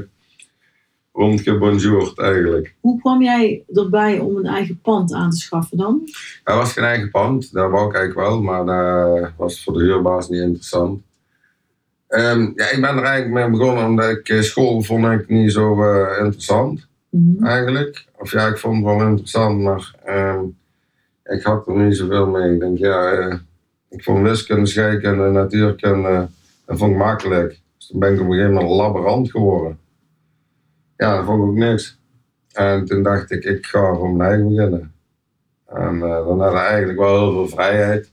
rondgebonjourd eigenlijk. Hoe kwam jij erbij om een eigen pand aan te schaffen dan? Dat was geen eigen pand, dat wou ik eigenlijk wel, maar dat was voor de huurbaas niet interessant. Ehm, ja, ik ben er eigenlijk mee begonnen omdat ik eh, school vond ik niet zo eh, interessant Mhm. eigenlijk. Of ja, ik vond het wel interessant, maar ehm, ik had er niet zoveel mee. Ik denk, ja, eh, ik vond wiskunde, scheikunde, natuurkunde, Dat vond ik makkelijk. Dus toen ben ik op een gegeven moment laborant geworden. Ja, dat vond ik ook niks. En toen dacht ik, ik ga voor mijn eigen beginnen. En uh, dan had ik eigenlijk wel heel veel vrijheid.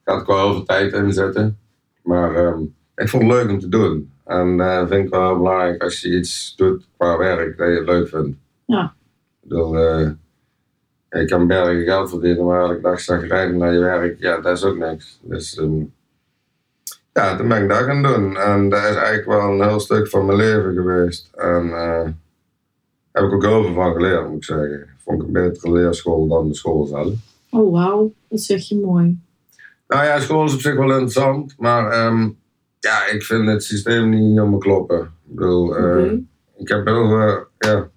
Ik had wel heel veel tijd in zitten. Maar um, ik vond het leuk om te doen. En uh, vind ik wel belangrijk als je iets doet qua werk dat je het leuk vindt. Ja. Ik bedoel, uh, je kan bergen geld verdienen, maar elke dag zag rijden naar je werk, ja, dat is ook niks. Dus um, ja, toen ben ik dat gaan doen. En dat is eigenlijk wel een heel stuk van mijn leven geweest. En uh, heb ik ook heel veel van geleerd, moet ik zeggen. Vond ik een betere leerschool dan de school zelf. Oh, wauw. Dat zeg je mooi. Nou ja, school is op zich wel interessant, maar um, ja, ik vind het systeem niet helemaal kloppen. Ik bedoel, okay. ik heb heel veel, ja,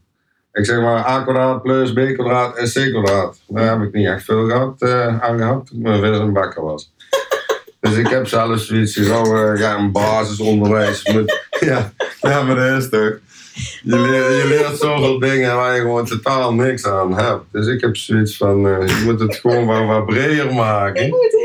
ik zeg maar a kwadraat plus b kwadraat is c kwadraat. Daar heb ik niet echt veel gehad, uh, aan gehad toen ik weer een bakker was. dus ik heb zelfs zoiets van, uh, ja, een basisonderwijs. Met, ja, ja, maar dat is toch. Je leert, je leert zoveel dingen waar je gewoon totaal niks aan hebt. Dus ik heb zoiets van, uh, je moet het gewoon wat, wat breder maken. Ik moet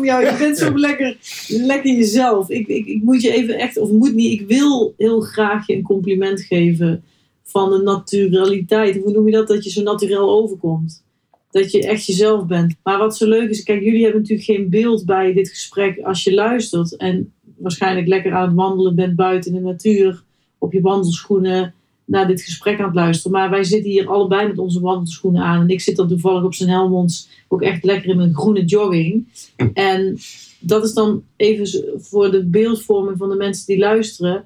om jou. Je bent zo lekker, lekker jezelf. Ik, ik, ik moet je even echt, of moet niet, ik wil heel graag je een compliment geven van de naturaliteit. Hoe noem je dat? Dat je zo naturel overkomt. Dat je echt jezelf bent. Maar wat zo leuk is, kijk, jullie hebben natuurlijk geen beeld bij dit gesprek als je luistert. En waarschijnlijk lekker aan het wandelen bent buiten in de natuur op je wandelschoenen naar dit gesprek aan het luisteren. Maar wij zitten hier allebei met onze wandelschoenen aan. En ik zit dan toevallig op zijn Helmonds ook echt lekker in mijn groene jogging. En dat is dan even voor de beeldvorming van de mensen die luisteren.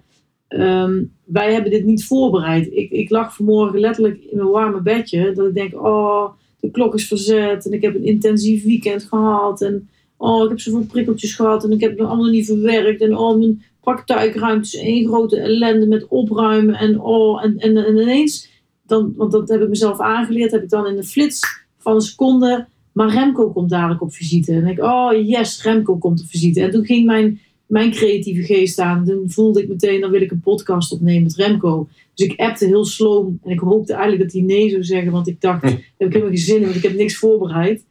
Um, wij hebben dit niet voorbereid. Ik, ik lag vanmorgen letterlijk in mijn warme bedje. Dat ik denk, oh, de klok is verzet. En ik heb een intensief weekend gehad. En oh, ik heb zoveel prikkeltjes gehad. En ik heb het allemaal niet verwerkt. En oh, mijn praktijkruimte is één grote ellende met opruimen. En, oh, en, en, en ineens, dan, want dat heb ik mezelf aangeleerd, heb ik dan in de flits van een seconde. Maar Remco komt dadelijk op visite. En ik, oh yes, Remco komt op visite. En toen ging mijn, mijn creatieve geest aan. Toen voelde ik meteen, dan wil ik een podcast opnemen met Remco. Dus ik appte heel sloom. En ik hoopte eigenlijk dat hij nee zou zeggen. Want ik dacht, daar heb ik helemaal geen zin in, want ik heb niks voorbereid.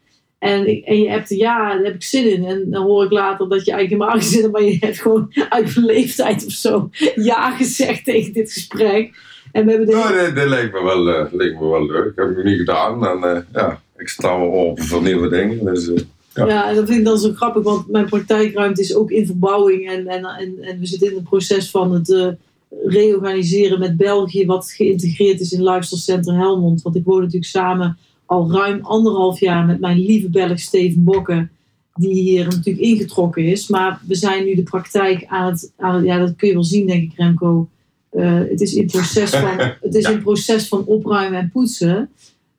En, ik, en je hebt ja, daar heb ik zin in. En dan hoor ik later dat je eigenlijk helemaal geen zin hebt, maar je hebt gewoon uit leeftijd of zo ja gezegd tegen dit gesprek. En we hebben deze... Nou, dit, dit leek, me wel, uh, leek me wel leuk. Ik heb nog niet gedaan. En uh, ja, ik sta wel open voor nieuwe dingen. Dus, uh, ja. ja, en dat vind ik dan zo grappig, want mijn praktijkruimte is ook in verbouwing. En, en, en, en we zitten in het proces van het reorganiseren met België, wat geïntegreerd is in Lifestyle Center Helmond. Want ik woon natuurlijk samen al ruim anderhalf jaar met mijn lieve Belg Steven Bokken, die hier natuurlijk ingetrokken is. Maar we zijn nu de praktijk aan het, aan ja, dat kun je wel zien, denk ik, Remco. Uh, het is in proces van, het is in proces van opruimen en poetsen.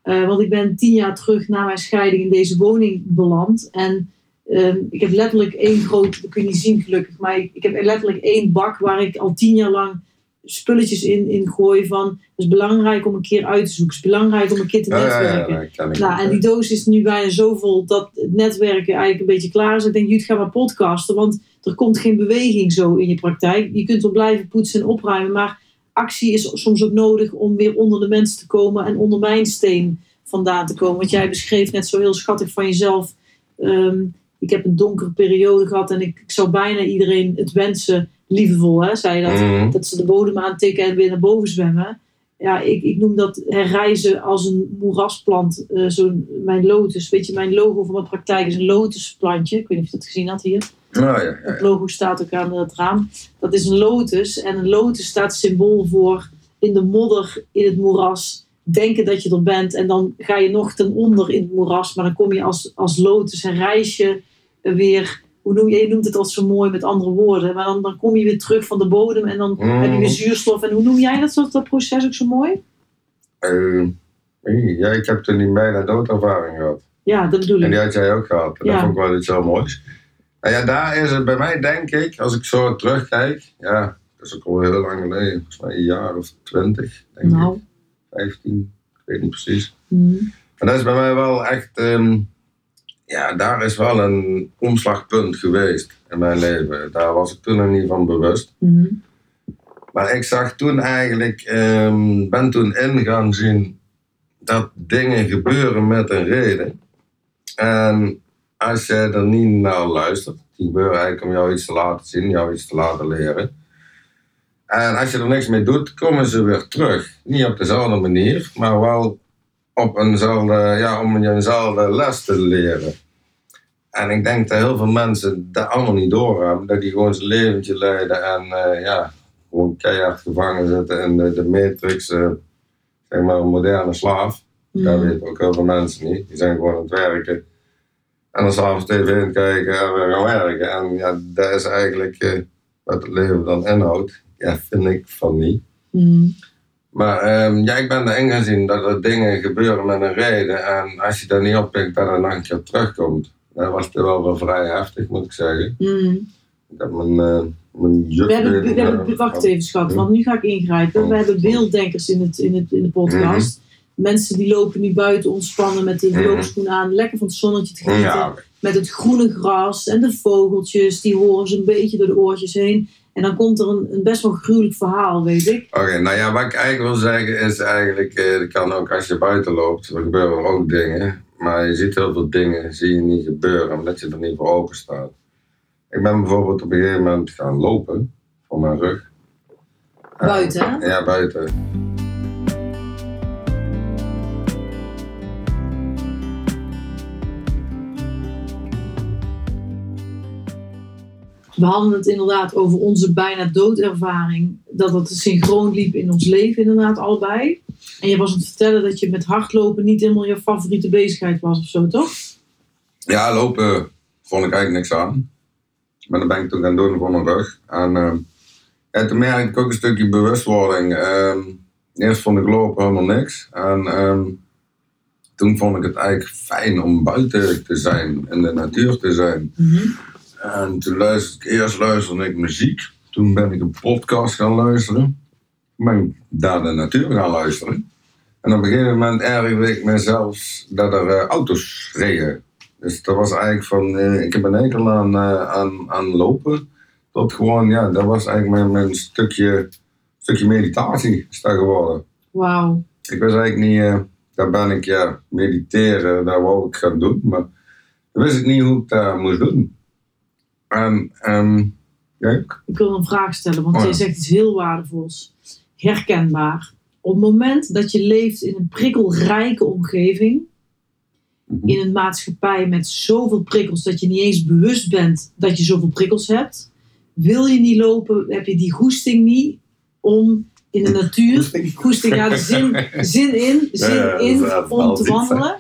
Uh, want ik ben tien jaar terug na mijn scheiding in deze woning beland. En uh, ik heb letterlijk één groot, dat kun je niet zien gelukkig, maar ik, ik heb letterlijk één bak waar ik al tien jaar lang spulletjes in, in gooien van het is belangrijk om een keer uit te zoeken. Het is belangrijk om een keer te netwerken. Ja, ja, nou, en die doos is nu bijna zo vol dat het netwerken eigenlijk een beetje klaar is. Ik denk, jullie gaan maar podcasten, want er komt geen beweging zo in je praktijk. Je kunt wel blijven poetsen en opruimen, maar actie is soms ook nodig om weer onder de mensen te komen en onder mijn steen vandaan te komen. Want jij beschreef net zo heel schattig van jezelf. Um, ik heb een donkere periode gehad en ik, ik zou bijna iedereen het wensen liefdevol, hè, zei dat. Mhm. Dat ze de bodem aantikken en weer naar boven zwemmen. Ja, ik, ik noem dat herreizen als een moerasplant. Uh, zo mijn lotus, weet je, mijn logo voor mijn praktijk is een lotusplantje. Ik weet niet of je dat gezien had hier. Oh, ja, ja, ja. Het logo staat ook aan het raam. Dat is een lotus. En een lotus staat symbool voor in de modder, in het moeras, denken dat je er bent. En dan ga je nog ten onder in het moeras. Maar dan kom je als, als lotus en reis je weer hoe noem je, je noemt het als zo mooi met andere woorden, maar dan, dan kom je weer terug van de bodem en dan Mm. heb je weer zuurstof. En hoe noem jij dat, dat proces ook zo mooi? Eh, ja, ik heb toen die bijna doodervaring gehad. Ja, dat bedoel En die ik. had jij ook gehad. En Ja. dat vond ik wel iets heel moois. Ja, daar is het bij mij, denk ik, als ik zo terugkijk. Ja, dat is ook al heel lang geleden. Volgens mij een jaar of twintig, denk Nou, ik. Vijftien, ik weet niet precies. mhm. En dat is bij mij wel echt... ehm, ja, daar is wel een omslagpunt geweest in mijn leven. Daar was ik toen nog niet van bewust. Mhm. Maar ik zag toen eigenlijk, ehm, ben toen in gaan zien dat dingen gebeuren met een reden. En als jij er niet naar luistert, Die gebeuren eigenlijk om jou iets te laten zien, jou iets te laten leren. En als je er niks mee doet, komen ze weer terug. Niet op dezelfde manier, maar wel op eenzelfde, ja, om eenzelfde les te leren. En ik denk dat heel veel mensen dat allemaal niet doorhebben. Dat die gewoon zijn leventje leiden en eh, ja, gewoon keihard gevangen zitten in de, de matrix, eh, zeg maar een moderne slaaf. Dat Mm. weten ook heel veel mensen niet. Die zijn gewoon aan het werken. En dan s'avonds tv het kijken en weer gaan werken. En ja, dat is eigenlijk eh, wat het leven dan inhoudt. Ja, vind ik van niet. Mm. Maar ehm, ja, ik ben erin gaan zien dat er dingen gebeuren met een reden. En als je daar niet oppikt, dat er nog een keer terugkomt. Dat was het wel wel vrij heftig, moet ik zeggen. Mm. Ik heb mijn, eh mijn juk... We hebben, we hebben, wacht even schat, want nu ga ik ingrijpen. We hebben beelddenkers in, het, in, het, in de podcast. Mensen die lopen nu buiten ontspannen met de Mhm. loopschoen aan, lekker van het zonnetje te genieten. Ja, Met het groene gras en de vogeltjes, die horen ze een beetje door de oortjes heen. En dan komt er een, een best wel gruwelijk verhaal, weet ik. Oké, nou ja, wat ik eigenlijk wil zeggen is eigenlijk, eh, dat kan ook als je buiten loopt, er gebeuren ook dingen. Maar je ziet heel veel dingen, zie je niet gebeuren, omdat je er niet voor open staat. Ik ben bijvoorbeeld op een gegeven moment gaan lopen, voor mijn rug. Buiten? Ja, buiten. We hadden het inderdaad over onze bijna doodervaring. Dat het synchroon liep in ons leven, inderdaad, allebei. En je was aan het vertellen dat je met hardlopen niet helemaal je favoriete bezigheid was of zo, toch? Ja, lopen vond ik eigenlijk niks aan. Maar dat ben ik toen gaan doen voor mijn rug. En eh, ja, toen merkte ik ook een stukje bewustwording. Ehm, eerst vond ik lopen helemaal niks. En ehm, toen vond ik het eigenlijk fijn om buiten te zijn, in de natuur te zijn. En toen luisterde ik, eerst luisterde ik muziek. Toen ben ik een podcast gaan luisteren. Toen ben ik naar de natuur gaan luisteren. En op een gegeven moment ergerde ik mezelf dat er eh, auto's reden. Dus dat was eigenlijk van, eh, ik heb een enkel aan, eh, aan, aan lopen. Tot gewoon, ja, dat was eigenlijk mijn, mijn stukje, stukje meditatie is dat geworden. Wauw. Ik wist eigenlijk niet, daar ben ik, ja, mediteren, daar wou ik gaan doen. Maar dan wist ik niet hoe ik dat moest doen. En, ehm ja, Ik wil een vraag stellen, want Oh ja. jij zegt iets heel waardevols. Herkenbaar. Op het moment dat je leeft in een prikkelrijke omgeving, Mhm. in een maatschappij met zoveel prikkels dat je niet eens bewust bent dat je zoveel prikkels hebt, wil je niet lopen, heb je die goesting niet om in de natuur, Goesting? goesting, ja, de zin, zin in, zin Ja, in om te wandelen.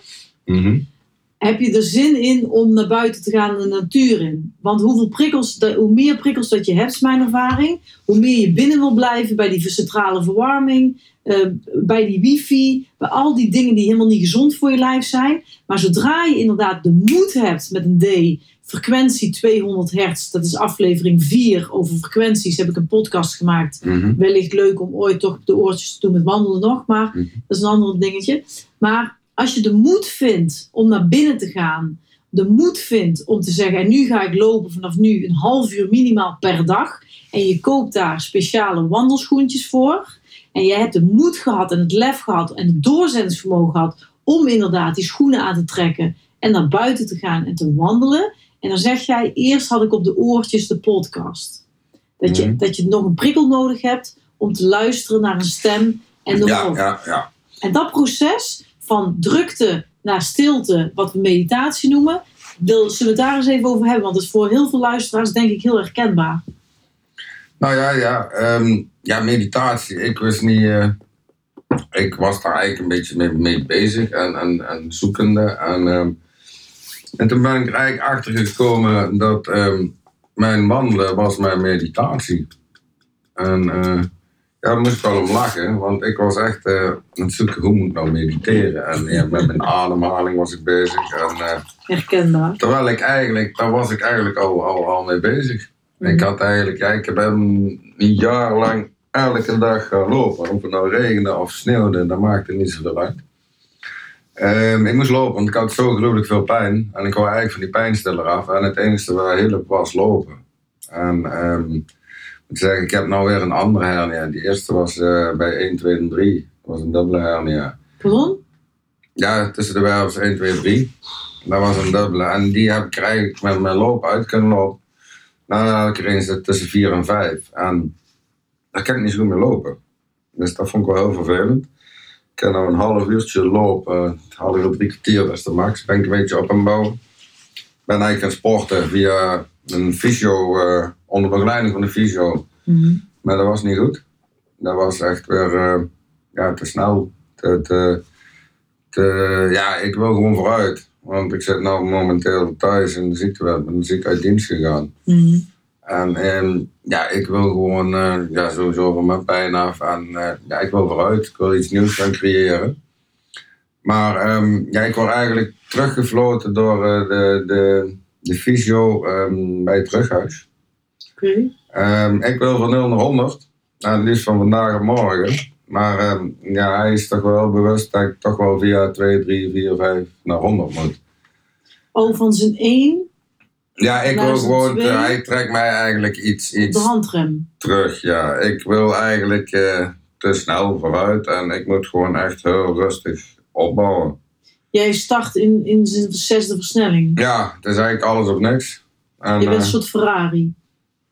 Heb je er zin in om naar buiten te gaan de natuur in. Want hoeveel prikkels, hoe meer prikkels dat je hebt, is mijn ervaring, hoe meer je binnen wil blijven bij die centrale verwarming, eh, bij die wifi, bij al die dingen die helemaal niet gezond voor je lijf zijn. Maar zodra je inderdaad de moed hebt met een D, frequentie 200 hertz, dat is aflevering 4 over frequenties, heb ik een podcast gemaakt Mhm. wellicht leuk om ooit toch de oortjes te doen met wandelen nog, maar Mhm. dat is een ander dingetje. Maar als je de moed vindt om naar binnen te gaan, de moed vindt om te zeggen, en nu ga ik lopen vanaf nu een half uur minimaal per dag, en je koopt daar speciale wandelschoentjes voor, en je hebt de moed gehad en het lef gehad en het doorzettingsvermogen gehad om inderdaad die schoenen aan te trekken en naar buiten te gaan en te wandelen. En dan zeg jij, eerst had ik op de oortjes de podcast. Dat je, Mhm. dat je nog een prikkel nodig hebt om te luisteren naar een stem en de Ja, ja, ja. En dat proces van drukte naar stilte, wat we meditatie noemen, wil, zullen we het daar eens even over hebben. Want het is voor heel veel luisteraars denk ik heel herkenbaar. Nou ja, ja, ehm, ja, meditatie. Ik wist niet. eh, ik was daar eigenlijk een beetje mee, bezig en, en, en zoekende. En, ehm, en toen ben ik eigenlijk achter gekomen dat ehm, mijn wandelen was mijn meditatie. En eh, daar moest ik wel om lachen, want ik was echt eh, aan het zoeken hoe moet ik nou mediteren. En ja, met mijn ademhaling was ik bezig. En, eh, Herkenbaar. Terwijl ik eigenlijk, daar was ik eigenlijk al, al, al mee bezig. Ik had eigenlijk, ja, ik ben een jaar lang elke dag gaan lopen. Of het nou regende of sneeuwde, dat maakte niet zoveel uit. Ehm, ik moest lopen, want ik had zo gruwelijk veel pijn. En ik wou eigenlijk van die pijnstiller af. En het enige wat hielp was lopen. En ehm, moet zeggen, ik heb nou weer een andere hernia. Die eerste was eh, bij 1, 2 en 3. Dat was een dubbele hernia. Pardon? Ja, tussen de wervels 1, 2, 3. Dat was een dubbele. En die heb ik eigenlijk met mijn loop uit kunnen lopen. Nou, dan had ik er eens tussen vier en vijf. En daar kan ik niet zo goed meer lopen. Dus dat vond ik wel heel vervelend. Ik kan nou een half uurtje lopen, een half uur, drie kwartier, dat is de max. Ben ik een beetje op en bouwen. Ben eigenlijk gaan sporten via een fysio, eh, onder begeleiding van de fysio. Mhm. Maar dat was niet goed. Dat was echt weer eh, ja, te snel. Te, te, te- ja, ik wil gewoon vooruit. Want ik zit nou momenteel thuis in de ziektewet. Ben ziek uit dienst gegaan. Mhm. En ehm, ja, ik wil gewoon eh, ja, sowieso van mijn pijn af. En eh, ja, ik wil vooruit. Ik wil iets nieuws gaan creëren. Maar ehm, ja, ik word eigenlijk teruggefloten door de, de, de fysio ehm, bij het terughuis. Ehm, ik wil van 0 naar 100. Nou, het liefst van vandaag en morgen. Maar ehm, ja, hij is toch wel bewust dat ik toch wel via 2, 3, 4, 5 naar 100 moet. Oh, van zijn één Ja, ik wil gewoon, hij trekt mij eigenlijk iets, op de iets handrem. terug. Ja, ik wil eigenlijk eh, te snel vooruit en ik moet gewoon echt heel rustig opbouwen. Jij start in, in zijn zesde versnelling. Ja, het is eigenlijk alles of niks. En, Je bent een eh, soort Ferrari.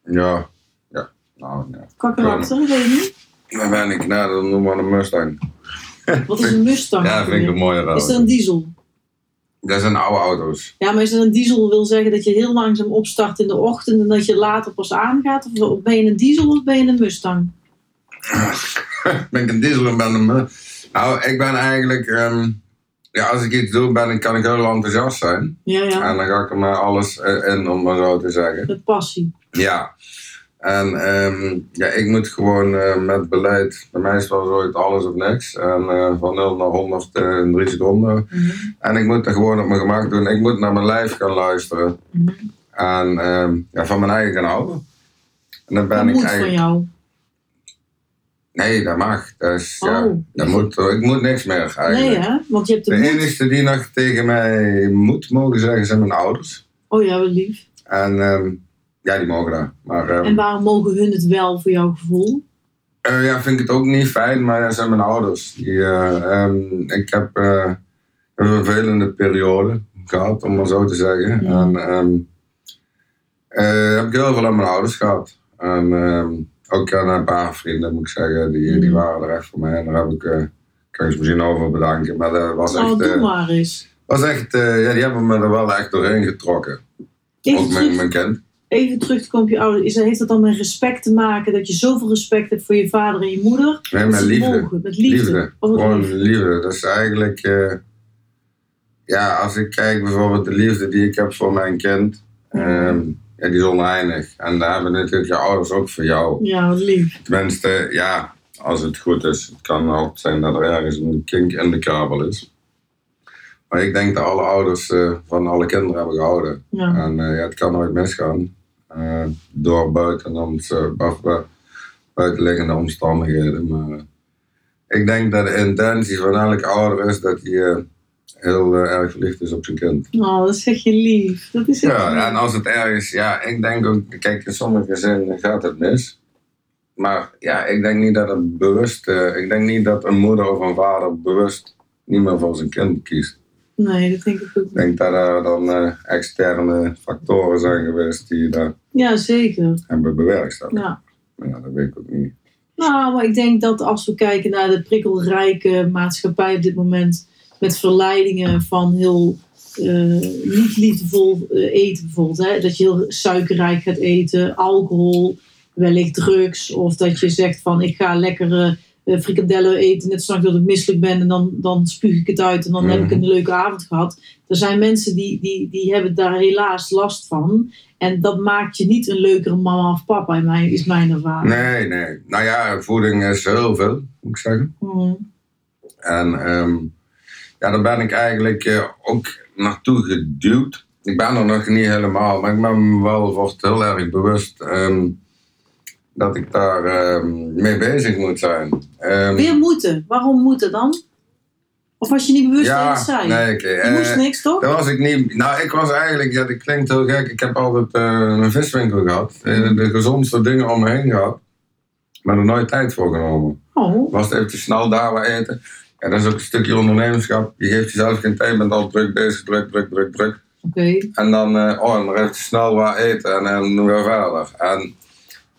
Ja, ja, nou ja. Karakter, weet je niet? Ben ik, nou, dan noemen we een Mustang. Wat is een Mustang? Ja, vind ik een mooie is dat auto. een diesel? Dat zijn oude auto's. Ja, maar is dat een diesel wil zeggen dat je heel langzaam opstart in de ochtend en dat je later pas aangaat? Of ben je een diesel of ben je een Mustang? ben ik een diesel en ben een... Nou, ik ben eigenlijk... ehm, ja, als ik iets doe, ben ik, kan ik heel enthousiast zijn. Ja, ja. En dan ga ik er maar alles eh, in, om maar zo te zeggen. Met passie. Ja. En ehm, ja, ik moet gewoon eh, met beleid... Bij mij is het wel zo het alles of niks. En eh, van 0 naar 100 eh, in 3 seconden. Mhm. En ik moet er gewoon op mijn gemak doen. Ik moet naar mijn lijf gaan luisteren. Mhm. En ehm, ja, van mijn eigen gaan houden. En dan ben Dat ik moet van eigenlijk... jou. Nee, dat mag. Dat is, ja, Oh. dat moet, ik moet niks meer eigenlijk. Nee, hè? Want je hebt de De enige die nog tegen mij moet mogen zeggen zijn mijn ouders. Oh ja, wat lief. En ehm, ja, die mogen dat. Maar ehm, En waarom mogen hun het wel voor jouw gevoel? eh, ja, vind ik het ook niet fijn, maar dat zijn mijn ouders. Die, eh, ehm, ik heb eh, een vervelende periode gehad, om maar zo te zeggen. Ja. En heb ik heel veel aan mijn ouders gehad. En ook aan een paar vrienden, moet ik zeggen. Die, die Mhm. waren er echt voor mij. En daar heb ik, eh kan ik ze misschien over bedanken. Maar dat was echt... Oh, doe eh, maar eens. was echt, eh, ja, die hebben me er wel echt doorheen getrokken. Even Ook mijn, terug, mijn kind. even terug te komen op je ouders. Heeft dat dan met respect te maken? Dat je zoveel respect hebt voor je vader en je moeder? Nee, met liefde. mogen, Met liefde. Oh, Gewoon lief. liefde. Dat is eigenlijk, eh, ja, als ik kijk bijvoorbeeld de liefde die ik heb voor mijn kind, ehm, ja, die is oneindig. En daar hebben natuurlijk je ouders ook voor jou. Ja, wat lief. Tenminste, ja, als het goed is. Het kan altijd zijn dat er ergens een kink in de kabel is. Maar ik denk dat alle ouders eh, van alle kinderen hebben gehouden. Ja. En eh, ja, het kan nooit misgaan. Eh, door buitenomst, eh, buf- bu- buitenliggende omstandigheden. Maar ik denk dat de intentie van elke ouder is dat hij eh, heel eh, erg verliefd is op zijn kind. Oh, dat zeg je lief. Dat is Ja, lief. en als het ergens, ja, ik denk ook, kijk, in sommige gezinnen gaat het mis. Maar ja, ik denk niet dat het bewust, eh, ik denk niet dat een moeder of een vader bewust niet meer voor zijn kind kiest. Nee, dat denk ik ook Ik niet. denk dat er dan eh, externe factoren zijn geweest die dat Ja, zeker. hebben bewerkstelligd. Ja. Maar ja, dat weet ik ook niet. Nou, maar ik denk dat als we kijken naar de prikkelrijke maatschappij op dit moment, met verleidingen van heel eh, niet liefdevol eh, eten bijvoorbeeld, hè? dat je heel suikerrijk gaat eten, alcohol, wellicht drugs, of dat je zegt van ik ga lekkere frikandellen eten, net zolang dat ik misselijk ben en dan, dan spuug ik het uit en dan heb ik Mhm. een leuke avond gehad. Er zijn mensen die, die, die hebben daar helaas last van. En dat maakt je niet een leukere mama of papa, in mijn, is mijn ervaring. Nee, nee. Nou ja, voeding is heel veel, moet ik zeggen. Mhm. En ehm, ja, daar ben ik eigenlijk eh, ook naartoe geduwd. Ik ben er nog niet helemaal, maar ik ben me wel wordt heel erg bewust ehm, dat ik daar ehm, mee bezig moet zijn. Ehm, Weer moeten. Waarom moeten dan? Of was je niet bewust ja, het zei? nee, oké. je eh, moest niks, toch? Dat was ik niet. Nou, ik was eigenlijk, ja, dat klinkt heel gek. Ik heb altijd eh, een viswinkel gehad. Eh, de gezondste dingen om me heen gehad. Maar er nooit tijd voor genomen. Oh, Was het even te snel daar wat eten. Ja, dat is ook een stukje ondernemerschap. Je geeft jezelf geen tijd, je bent al druk bezig, druk, druk, druk, druk. Oké. En dan, eh, oh, en dan even snel wat eten en dan weer verder. En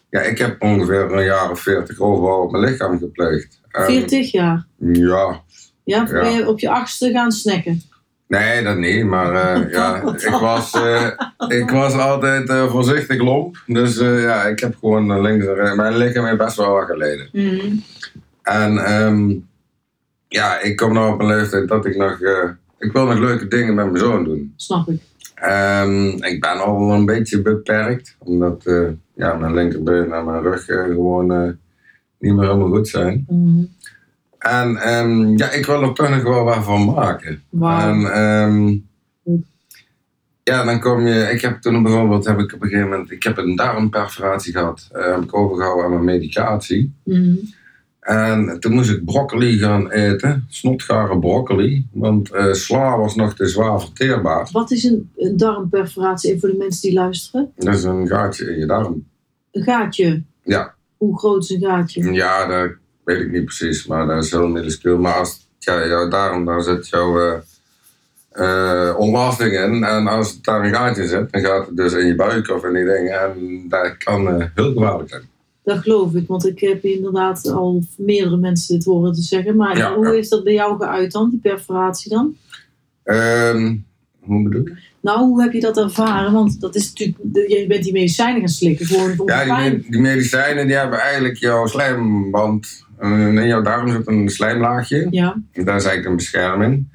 ja, ik heb ongeveer een jaar of veertig overal op mijn lichaam gepleegd. En, 40 jaar. Ja, Ja, ben je op je achtste gaan snacken? nee, dat niet. Maar eh, ja, ik was, eh, ik was altijd voorzichtig lomp. Dus ja, ik heb gewoon links en rechts. Mijn lichaam heeft best wel wat geleden. Mhm. En ehm, ja, ik kom nou op een leeftijd dat ik nog... eh, ik wil nog leuke dingen met mijn zoon doen. Snap ik. Ehm, ik ben al een beetje beperkt, omdat eh, ja, mijn linkerbeen en mijn rug eh, gewoon niet meer helemaal goed zijn. Mhm. En ehm, ja, ik wil er toch nog wel wat van maken. En ehm, ja, dan kom je. Ik heb toen bijvoorbeeld heb ik op een gegeven moment. Ik heb een darmperforatie gehad. eh, heb ik overgehouden aan mijn medicatie. Mhm. En toen moest ik broccoli gaan eten, snotgare broccoli, want eh, sla was nog te zwaar verteerbaar. Wat is een, een darmperforatie? Voor de mensen die luisteren. Dat is een gaatje in je darm. Een gaatje. Ja. Hoe groot is een gaatje? Ja, dat weet ik niet precies, maar dat is heel minuscuul. Maar als ja, jouw darm, daar zit jouw eh, eh, ontlasting in. En als daar een gaatje zit, dan gaat het dus in je buik of in die dingen. En dat kan heel gevaarlijk zijn. Dat geloof ik, want ik heb inderdaad al meerdere mensen dit horen te zeggen. Maar Ja, hoe ja. is dat bij jou geuit dan, die perforatie dan? Ehm, hoe bedoel je? Nou, hoe heb je dat ervaren? Want dat is natuurlijk, je bent die medicijnen gaan slikken gewoon voor Ja, die, me- die medicijnen die hebben eigenlijk jouw slijmband. eh, in jouw darm zit een slijmlaagje. Ja, Dat is eigenlijk een bescherming.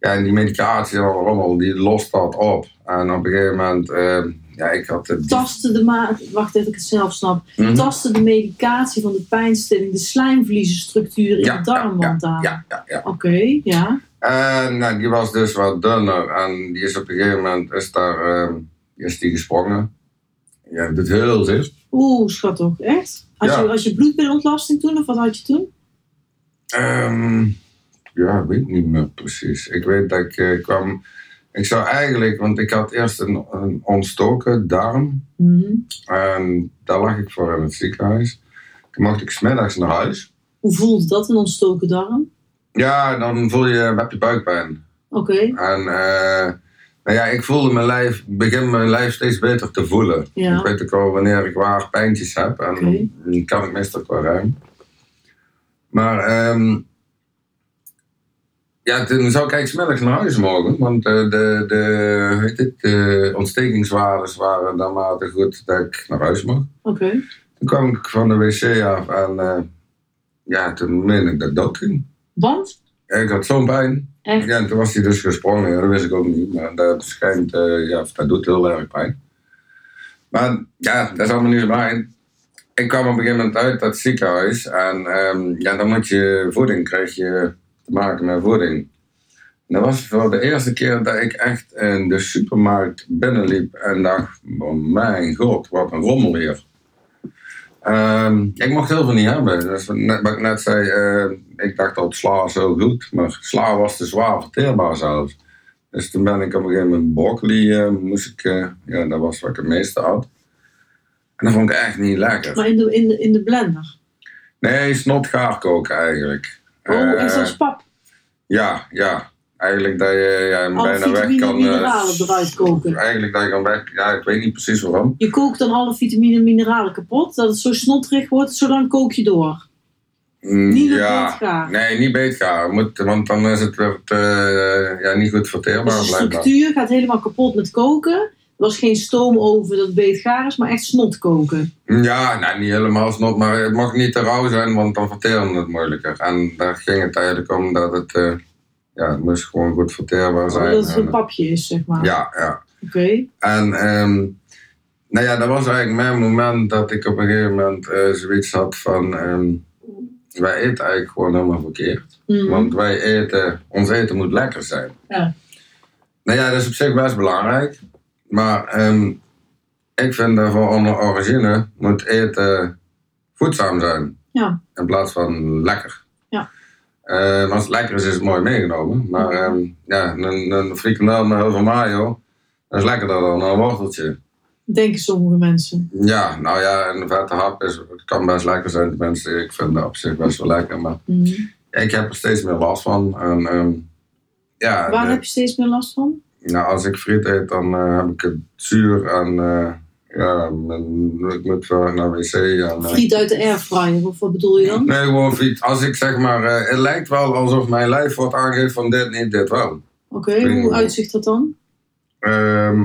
Ja, en die medicatie en rommel, die lost dat op. En op een gegeven moment, eh, ja, ik had het. tasten de ma wacht even, ik het zelf snap. Mhm. Tasten de medicatie van de pijnstilling de slijmvliezenstructuur in Ja, de darmwand aan? Ja, ja, ja. Oké, ja. En nou, die was dus wat dunner. En die is op een gegeven moment is daar, eh, is die gesprongen. Ja, dit heel zicht. Oeh, schat toch, echt? Als, Ja. je, als je bloedmiddenontlasting toen, of wat had je toen? Ehm, ja, ik weet niet meer precies. Ik weet dat ik eh, kwam. Ik zou eigenlijk, want ik had eerst een, een ontstoken darm. Mhm. En daar lag ik voor in het ziekenhuis. Toen mocht ik smiddags naar huis. Hoe voelde dat, een ontstoken darm? Ja, dan voel je, heb je buikpijn. Oké, En eh, nou ja, ik voelde mijn lijf, begin mijn lijf steeds beter te voelen. Ja. Ik weet ook al wanneer ik waar pijntjes heb. En dan kan ik meestal wel ruim. Maar ehm, ja, toen zou ik eigenlijk smiddags naar huis mogen. Want eh, de, de, het, de ontstekingswaardes waren daarmate goed dat ik naar huis mocht. oké. Toen kwam ik van de wc af en eh, ja, toen meende ik dat dood ging. Want? Ik had zo'n pijn. Echt? Ja, en toen was hij dus gesprongen. Dat wist ik ook niet. Maar dat schijnt, eh, ja, dat doet heel erg pijn. Maar ja, dat is allemaal niet zo belangrijk. Ik kwam op een gegeven moment uit dat ziekenhuis. En ehm, ja, dan moet je voeding, krijg je maken met voeding. En dat was voor de eerste keer dat ik echt in de supermarkt binnenliep en dacht, oh mijn god, wat een rommel hier. Ehm, ik mocht heel veel niet hebben. Dus net, wat ik net zei, eh, ik dacht dat sla heel goed, maar sla was te zwaar verteerbaar zelfs. Dus toen ben ik op een gegeven moment broccoli, eh, moest ik, eh, ja, dat was wat ik het meeste had. En dat vond ik echt niet lekker. Maar in de, in de, in de blender? Nee, snot gaar koken eigenlijk. Oh, Eh, echt als pap? Ja, ja. Eigenlijk dat je ja, Alle bijna weg kan... eh, mineralen eruit koken. Eigenlijk dat je kan weg... Ja, ik weet niet precies waarom. Je kookt dan alle vitamine en mineralen kapot, dat het zo snotterig wordt, zolang kook je door. Mm, Niet ja. beetgaar. Nee, niet beetgaar. Moet, want dan is het weer te, ja, niet goed verteerbaar. Dus de blijkbaar. structuur gaat helemaal kapot met koken. Was geen stoom over dat het beetgaar is, maar echt snot koken. Ja, nou, niet helemaal snot, maar het mag niet te rauw zijn, want dan verteren het moeilijker. En daar ging het eigenlijk om dat het, eh, ja, het moest gewoon goed verteerbaar zijn. dat het En, een papje is, zeg maar. ja, ja. Oké. En ehm, nou ja, dat was eigenlijk mijn moment dat ik op een gegeven moment eh, zoiets had van... ehm, wij eten eigenlijk gewoon helemaal verkeerd. Mhm. Want wij eten, ons eten moet lekker zijn. Ja. Nou ja, dat is op zich best belangrijk. Maar ehm, ik vind dat voor onder origine moet eten voedzaam zijn. Ja. In plaats van lekker. Ja. Eh, als het lekker is, is het mooi meegenomen. Maar ehm, ja, een, een frikandel met heel veel mayo, dat is lekkerder dan een worteltje. Denken sommige mensen. Ja, nou ja, een vette hap is, het kan best lekker zijn. Tenminste, ik vind dat op zich best wel lekker. Maar Mhm. ik heb er steeds meer last van. En, ehm, ja, Waar de- heb je steeds meer last van? Nou, als ik friet eet, dan eh, heb ik het zuur en eh, ja, ik moet wel naar wc. En, eh, Friet uit de airfryer, of wat bedoel je dan? Nee, gewoon friet. Als ik zeg maar, het lijkt wel alsof mijn lijf wordt aangegeven van dit niet, dit wel. Oké, hoe uitzicht dat dan? Ehm,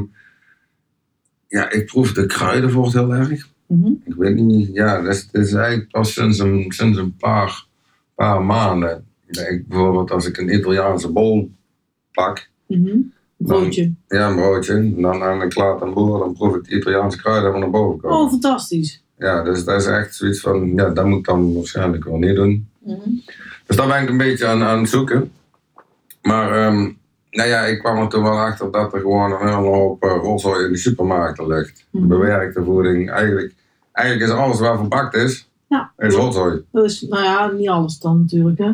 ja, ik proef de kruidenvoort heel erg. Mhm. Ik weet niet, ja, dat is, dat is eigenlijk pas sinds een, sinds een paar, paar maanden. Ik bijvoorbeeld als ik een Italiaanse bol pak, Mhm. Broodje. ja, een broodje, en dan en ik laat hem boeren, dan proef ik de Italiaanse kruiden naar boven komen. Oh, fantastisch. Ja, dus dat is echt zoiets van, ja, dat moet ik dan waarschijnlijk wel niet doen. Mhm. Dus daar ben ik een beetje aan, aan het zoeken. Maar ehm, nou ja, ik kwam er toen wel achter dat er gewoon een hele hoop uh, rotzooi in de supermarkten ligt. Mhm. Bewerkte voeding. Eigenlijk, eigenlijk is alles waar verpakt is, Ja, is rotzooi. dat is, nou ja, niet alles dan natuurlijk, hè?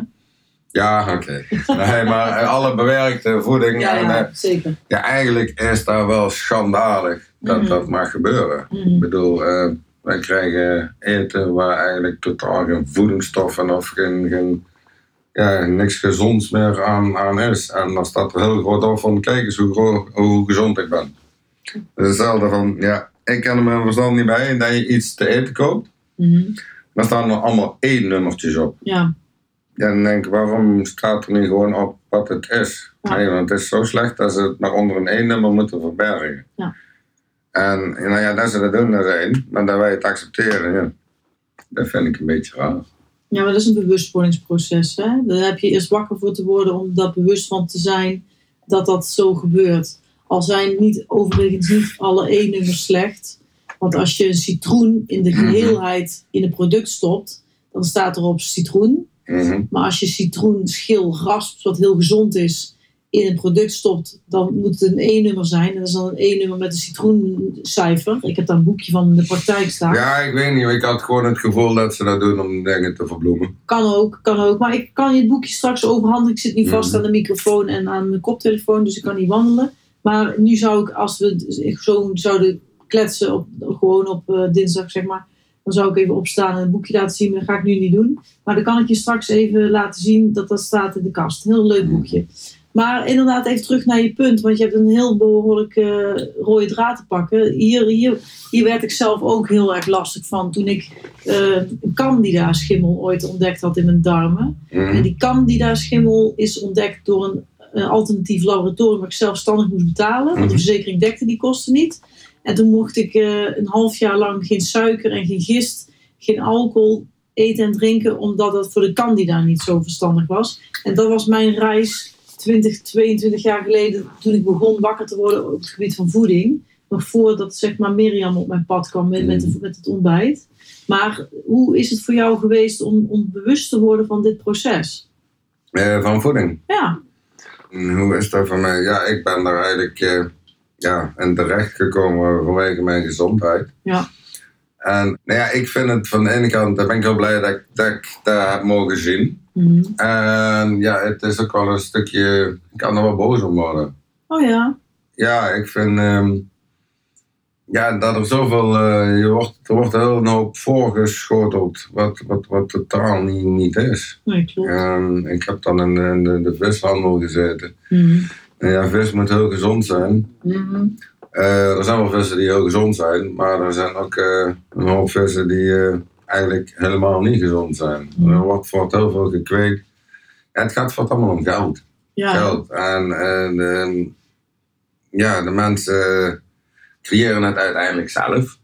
Ja, oké. Nee, maar eh, alle bewerkte voeding. Ja, en, ja, eh, zeker. ja, eigenlijk is dat wel schandalig dat Mhm. dat mag gebeuren. Mhm. Ik bedoel, eh, wij krijgen eten waar eigenlijk totaal geen voedingsstoffen of geen, geen, ja, niks gezonds meer aan, aan is. En dan staat er heel groot op van, kijk eens hoe, hoe gezond ik ben. Het is hetzelfde van, ja, ik ken er mijn verstand niet bij dat je iets te eten koopt. Mhm. Dan staan er allemaal één nummertjes op. Ja, Ja, dan denk ik, waarom staat er niet gewoon op wat het is? Ja. Nee, want het is zo slecht dat ze het maar onder een één nummer moeten verbergen. Ja. En nou ja, dat ze dat doen, dat één. Maar dat wij het accepteren, ja. Dat vind ik een beetje raar. Ja, maar dat is een bewustwordingsproces. Hè? Daar heb je eerst wakker voor te worden om daar bewust van te zijn dat dat zo gebeurt. Al zijn niet, overigens niet alle E-nummers slecht. Want als je een citroen in de geheelheid in een product stopt, dan staat erop citroen. Mhm. Maar als je citroenschil raspt, wat heel gezond is, in een product stopt, dan moet het een E-nummer zijn. En dat is dan een E-nummer met een citroencijfer. Ik heb daar een boekje van in de praktijk staan. Ja, ik weet niet. Ik had gewoon het gevoel dat ze dat doen om dingen te verbloemen. Kan ook, kan ook. Maar ik kan je het boekje straks overhandigen. Ik zit nu vast Mhm. aan de microfoon en aan mijn koptelefoon, dus ik kan niet wandelen. Maar nu zou ik, als we zo zouden kletsen, op, gewoon op eh, dinsdag zeg maar, dan zou ik even opstaan en een boekje laten zien. Maar dat ga ik nu niet doen. Maar dan kan ik je straks even laten zien dat dat staat in de kast. Een heel leuk boekje. Maar inderdaad, even terug naar je punt, want je hebt een heel behoorlijk eh, rode draad te pakken. Hier, hier, hier werd ik zelf ook heel erg lastig van toen ik eh, een candida-schimmel ooit ontdekt had in mijn darmen. Mhm. En die candida-schimmel is ontdekt door een, een alternatief laboratorium waar ik zelfstandig moest betalen, want de Mhm. verzekering dekte die kosten niet. En toen mocht ik eh, een half jaar lang geen suiker en geen gist, geen alcohol eten en drinken, omdat dat voor de candida niet zo verstandig was. En dat was mijn reis 20, 22 jaar geleden, toen ik begon wakker te worden op het gebied van voeding. Nog voordat zeg maar, Mirjam op mijn pad kwam met, met, met het ontbijt. Maar hoe is het voor jou geweest om, om bewust te worden van dit proces? Eh, van voeding. Ja, En Hoe is dat voor mij? Ja, ik ben daar eigenlijk eh, ja, in terecht gekomen vanwege mijn gezondheid. Ja. En nou ja, ik vind het van de ene kant, daar ben ik heel blij dat ik dat, ik dat heb mogen zien. Mhm. En ja, het is ook wel een stukje, ik kan er wel boos om worden. Oh ja. Ja, ik vind ehm, ja, dat er zoveel, eh, je wordt, er wordt heel een hoop voorgeschoteld, wat, wat, wat totaal niet, niet is. Nee, klopt. En ik heb dan in, de- in de, de vishandel gezeten. Mhm. En ja, vis moet heel gezond zijn. Mhm. Eh, er zijn wel vissen die heel gezond zijn, maar er zijn ook eh, een hoop vissen die eh, eigenlijk helemaal niet gezond zijn. Mhm. Er wordt voor heel veel gekweekt. En het gaat voor het allemaal om geld. Ja. geld. En, en ja, de mensen creëren het uiteindelijk zelf.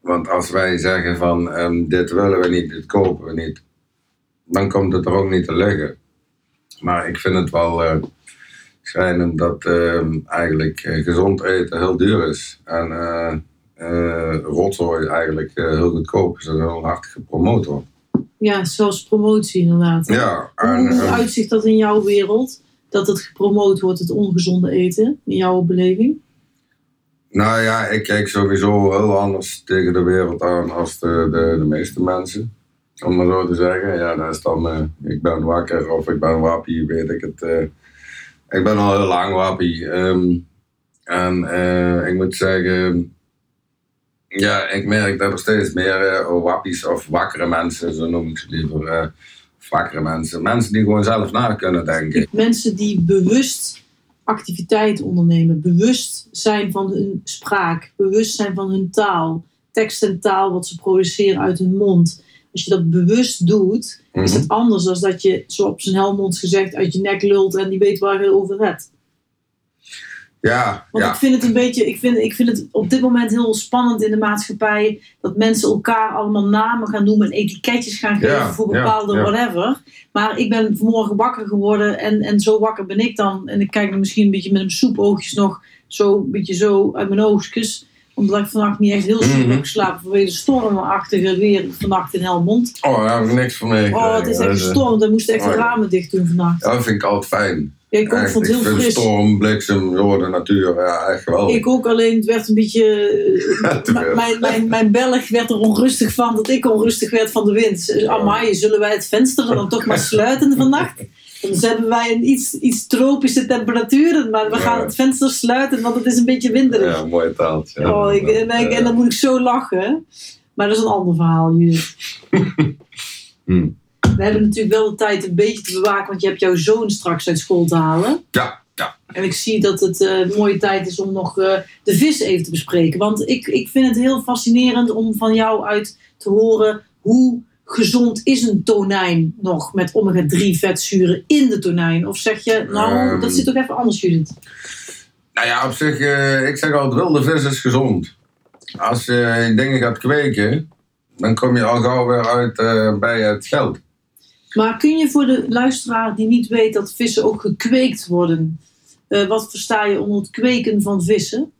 Want als wij zeggen van ehm, dit willen we niet, dit kopen we niet, dan komt het er ook niet te liggen. Maar ik vind het wel schrijnend dat ehm, eigenlijk eh, gezond eten heel duur is. En eh eh, rotzooi eigenlijk heel goedkoop is en heel hard gepromoot wordt. ja, zoals promotie inderdaad. Ja, Hoe, en, hoe ehm, uitzicht dat in jouw wereld? Dat het gepromoot wordt, het ongezonde eten, in jouw beleving? Nou ja, ik kijk sowieso heel anders tegen de wereld aan als de, de, de meeste mensen. Om maar zo te zeggen. Ja, dat is dan, ik ben wakker of ik ben wappie, weet ik het. eh. Ik ben al heel lang wappie. ehm, en eh, ik moet zeggen, ja, ik merk dat er steeds meer eh, wappies of wakkere mensen, zo noem ik ze liever. of wakkere mensen. Mensen die gewoon zelf na kunnen denken. Mensen die bewust activiteiten ondernemen, bewust zijn van hun spraak, bewust zijn van hun taal, tekst en taal wat ze produceren uit hun mond. Als je dat bewust doet, is Mhm. het anders dan dat je, zo op zijn helmond gezegd, uit je nek lult en die weet waar je over hebt. Ja, Want ja. ik vind het een beetje, ik vind, ik vind het op dit moment heel spannend in de maatschappij dat mensen elkaar allemaal namen gaan noemen en etiketjes gaan geven Ja, voor bepaalde ja. whatever. Maar ik ben vanmorgen wakker geworden en, en zo wakker ben ik dan. En ik kijk er misschien een beetje met mijn soepoogjes nog zo een beetje zo uit mijn oogjes. Omdat ik vannacht niet echt heel Mhm. heb geslapen vanwege de stormachtige weer vannacht in Helmond. Oh, daar heb ik niks van mee. Oh, het is echt eh, gestormd. We moesten echt de Oh, ramen dicht doen vannacht. Ja, dat vind ik altijd fijn. Ja, ik ook, Echt, vond het heel fris. storm, bliksem, zo de natuur, ja, echt geweldig. Ik ook, alleen het werd een beetje. mijn, mijn, mijn Belg werd er onrustig van dat ik onrustig werd van de wind. Dus, Amai, zullen wij het venster dan toch maar sluiten vannacht? Dan hebben wij een iets, iets tropische temperaturen, maar we gaan het venster sluiten, want het is een beetje winderig. Ja, mooie taaltje. oh, ik, en, ik- en dan moet ik zo lachen. Maar dat is een ander verhaal, Judith. Hm. We hebben natuurlijk wel de tijd een beetje te bewaken, want je hebt jouw zoon straks uit school te halen. Ja, ja. En ik zie dat het een mooie tijd is om nog eh, de vis even te bespreken. Want ik, ik vind het heel fascinerend om van jou uit te horen hoe gezond is een tonijn nog met omega-3 vetzuren in de tonijn? Of zeg je, nou, Ehm. dat zit ook even anders, Judith. Nou ja, op zich, eh, ik zeg altijd, wilde vis is gezond. Als je dingen gaat kweken, dan kom je al gauw weer uit eh, bij het geld. Maar kun je voor de luisteraar die niet weet dat vissen ook gekweekt worden, eh, wat versta je onder het kweken van vissen?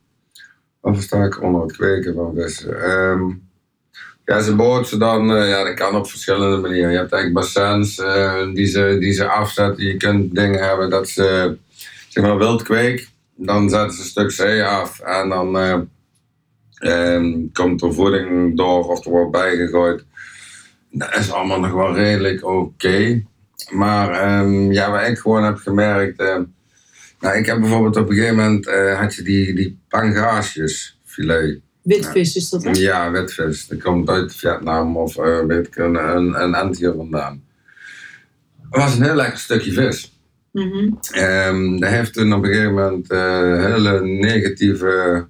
Of sta ik onder het kweken van vissen? Ehm, ja, ze boten ze dan, eh, ja, dat kan op verschillende manieren. Je hebt eigenlijk bassins eh, die, ze, die ze afzetten. Je kunt dingen hebben dat ze, zeg maar, wildkweek. Dan zetten ze een stuk zee af en dan eh, ehm, komt er voeding door of er wordt bijgegooid. Dat is allemaal nog wel redelijk oké. Maar ehm, ja, wat ik gewoon heb gemerkt. nou, ik heb bijvoorbeeld op een gegeven moment had je die, die filet. Witvis is dat, hè? Ja, witvis. Dat komt uit Vietnam of eh, weet ik, een, een, een vandaan. Het was een heel lekker stukje vis. Mhm. Ehm dat heeft toen op een gegeven moment eh, een hele negatieve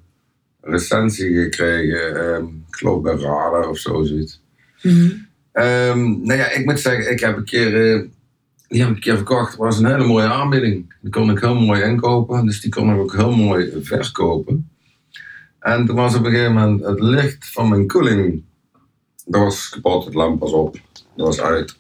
recensie gekregen. Ehm, ik geloof bij Radar of zo, zoiets. Mhm. Ehm, nou ja, ik moet zeggen, ik heb een keer, eh, die heb ik een keer verkocht. Het was een hele mooie aanbieding. Die kon ik heel mooi inkopen, dus die kon ik ook heel mooi verkopen. En toen was op een gegeven moment het licht van mijn koeling, dat was kapot, het lamp was op, dat was uit.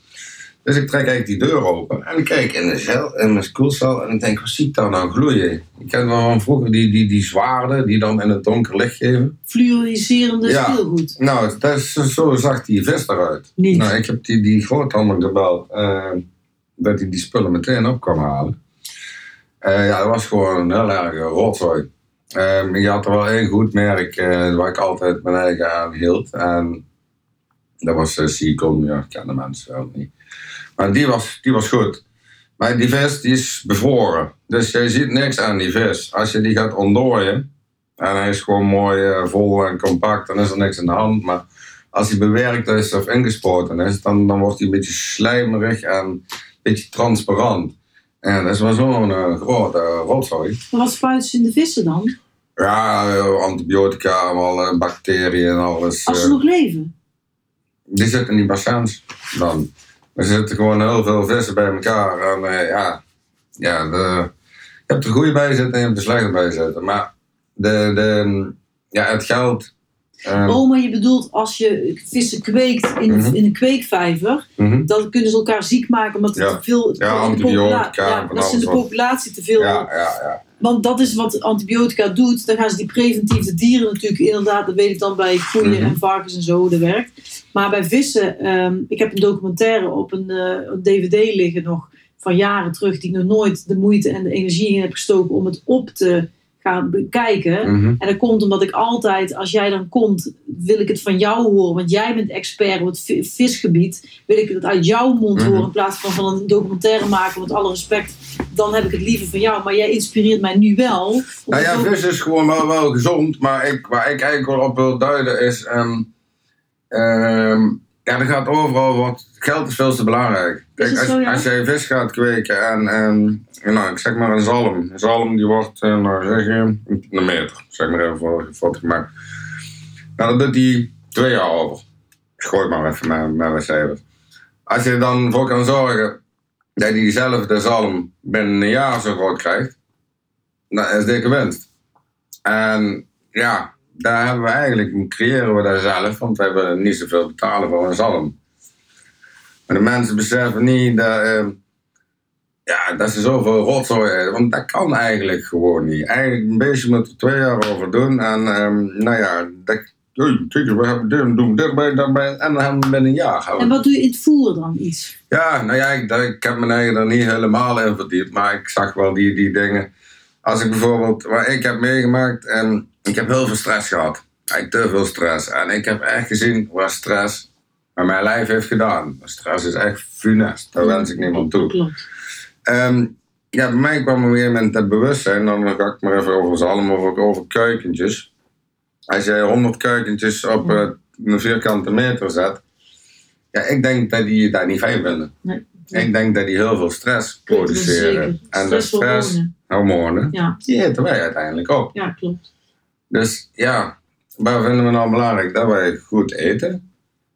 Dus ik trek eigenlijk die deur open en ik kijk in de cel, in mijn koelcel en ik denk, wat zie ik daar nou gloeien? Ik ken wel van vroeger die, die, die zwaarden die dan in het donker licht geven. Fluoriserende Ja. speelgoed. Nou, dat is, zo zag die vis eruit. Niet. Nou, ik heb die, die groothandel gebeld eh, dat hij die spullen meteen op kwam halen. Eh, ja, dat was gewoon een heel erg rotzooi. Je had er wel één goed merk eh, waar ik altijd mijn eigen aan hield. En dat was uh, Seacom, ja, ik ken de mensen wel niet. Maar die was, die was goed. Maar die vis die is bevroren. Dus je ziet niks aan die vis. Als je die gaat ontdooien, en hij is gewoon mooi eh, vol en compact, dan is er niks aan de hand. Maar als hij bewerkt is of ingespoten is, dan, dan wordt hij een beetje slijmerig en een beetje transparant. En dat is wel zo'n eh, grote uh, rotzooi. Maar wat spuiten in de vissen dan? Ja, eh, antibiotica, allemaal eh, bacteriën en alles. Als ze eh, nog leven? die zitten die bassins dan. Er zitten gewoon heel veel vissen bij elkaar. En ja, ja de, je hebt er goede bij zitten en je hebt er slechte bij zitten. Maar de, de, ja, het geld. Eh, Oh, maar je bedoelt als je vissen kweekt in, Mhm. in een kweekvijver, mhm. dan kunnen ze elkaar ziek maken omdat er Ja. te veel. Ja, antibiotica ja, en dat ze in de populatie te veel. Ja, ja, ja. Want dat is wat antibiotica doet. Dan gaan ze die preventief de dieren natuurlijk inderdaad, dat weet ik dan bij koeien Mhm. en varkens en zo, dat werkt. Maar bij vissen, ehm, ik heb een documentaire op een, eh, een DVD liggen nog van jaren terug, die ik nog nooit de moeite en de energie in heb gestoken om het op te gaan bekijken. Mhm. En dat komt omdat ik altijd, als jij dan komt, wil ik het van jou horen. Want jij bent expert op het vi- visgebied. Wil ik het uit jouw mond Mhm. horen in plaats van van een documentaire maken. Met alle respect, dan heb ik het liever van jou. Maar jij inspireert mij nu wel. Nou ja, ook- vis is gewoon wel, wel gezond. Maar ik, waar ik eigenlijk wel op wil duiden is. ehm, Ja, dat gaat overal, want geld is veel te belangrijk. Het als, zo, ja? als jij vis gaat kweken en, en nou, ik zeg maar een zalm. Een zalm die wordt, eh, nou zeg je, een meter. Zeg maar even voor, voor het gemak. Nou, dan doet hij twee jaar over. Ik gooi maar even met, met wat cijfers. Als je er dan voor kan zorgen dat je diezelfde zalm binnen een jaar zo groot krijgt, dan is dikke winst. En ja, daar hebben we eigenlijk, creëren we dat zelf, want we hebben niet zoveel betalen voor een zalm. Maar de mensen beseffen niet dat, eh, ja, dat ze zoveel rotzooi eten, want dat kan eigenlijk gewoon niet. Eigenlijk een beetje moet er twee jaar over doen en ehm, nou ja, dat, we hebben dit, doen dit bij, dat bij, en dan hebben we binnen een jaar. En wat doe je in het voer dan iets? Ja, nou ja, ik, ik heb me eigen er niet helemaal in verdiept, maar ik zag wel die, die dingen. Als ik bijvoorbeeld, wat ik heb meegemaakt, en ik heb heel veel stress gehad. Eigenlijk te veel stress. En ik heb echt gezien wat stress met mijn lijf heeft gedaan. Stress is echt funest, daar wens ik niemand toe. Klopt. Ehm, ja, bij mij kwam een gegeven moment het bewustzijn, dan ga ik maar even over zalm of ook over kuikentjes. Als jij 100 kuikentjes op eh, een vierkante meter zet, ja, ik denk dat die dat niet fijn vinden. Nee. Ik denk dat die heel veel stress produceren. En de Stresshormonen. Ja, die eten wij uiteindelijk op. ja, klopt. Dus ja, waar vinden we nou belangrijk? Dat wij goed eten?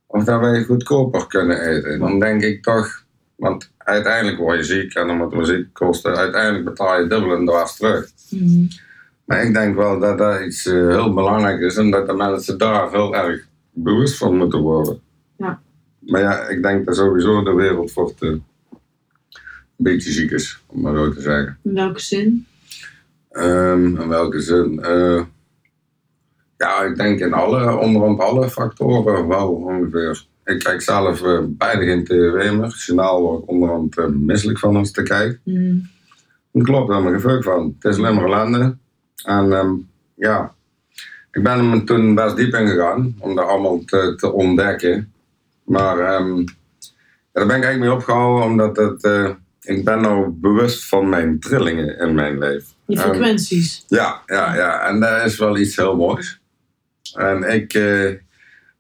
Of dat wij goedkoper kunnen eten? Dan denk ik toch, want uiteindelijk word je ziek en dan moet we ziek kosten. Uiteindelijk betaal je dubbel en dwars terug. Mhm. Maar ik denk wel dat dat iets eh, heel belangrijk is en dat de mensen daar heel erg bewust van moeten worden. Ja. Maar ja, ik denk dat sowieso de wereld wordt eh, een beetje ziek is, om maar zo te zeggen. In welke zin? Ehm, in welke zin? Eh, ja, ik denk in alle, onderhand alle factoren wel ongeveer. Ik kijk zelf eh, bijna geen tv meer. Het journaal word ik onderhand misselijk van als ik te kijk. Mhm. Dat klopt, daar heb ik geen van. Het is alleen maar ellende. En ehm, ja, ik ben er toen best diep in gegaan om dat allemaal te, te ontdekken. Maar ehm, daar ben ik eigenlijk mee opgehouden omdat het, eh, ik ben nou bewust van mijn trillingen in mijn leven. Die En- frequenties. ja, ja, ja. En dat is wel iets heel moois. En ik, eh,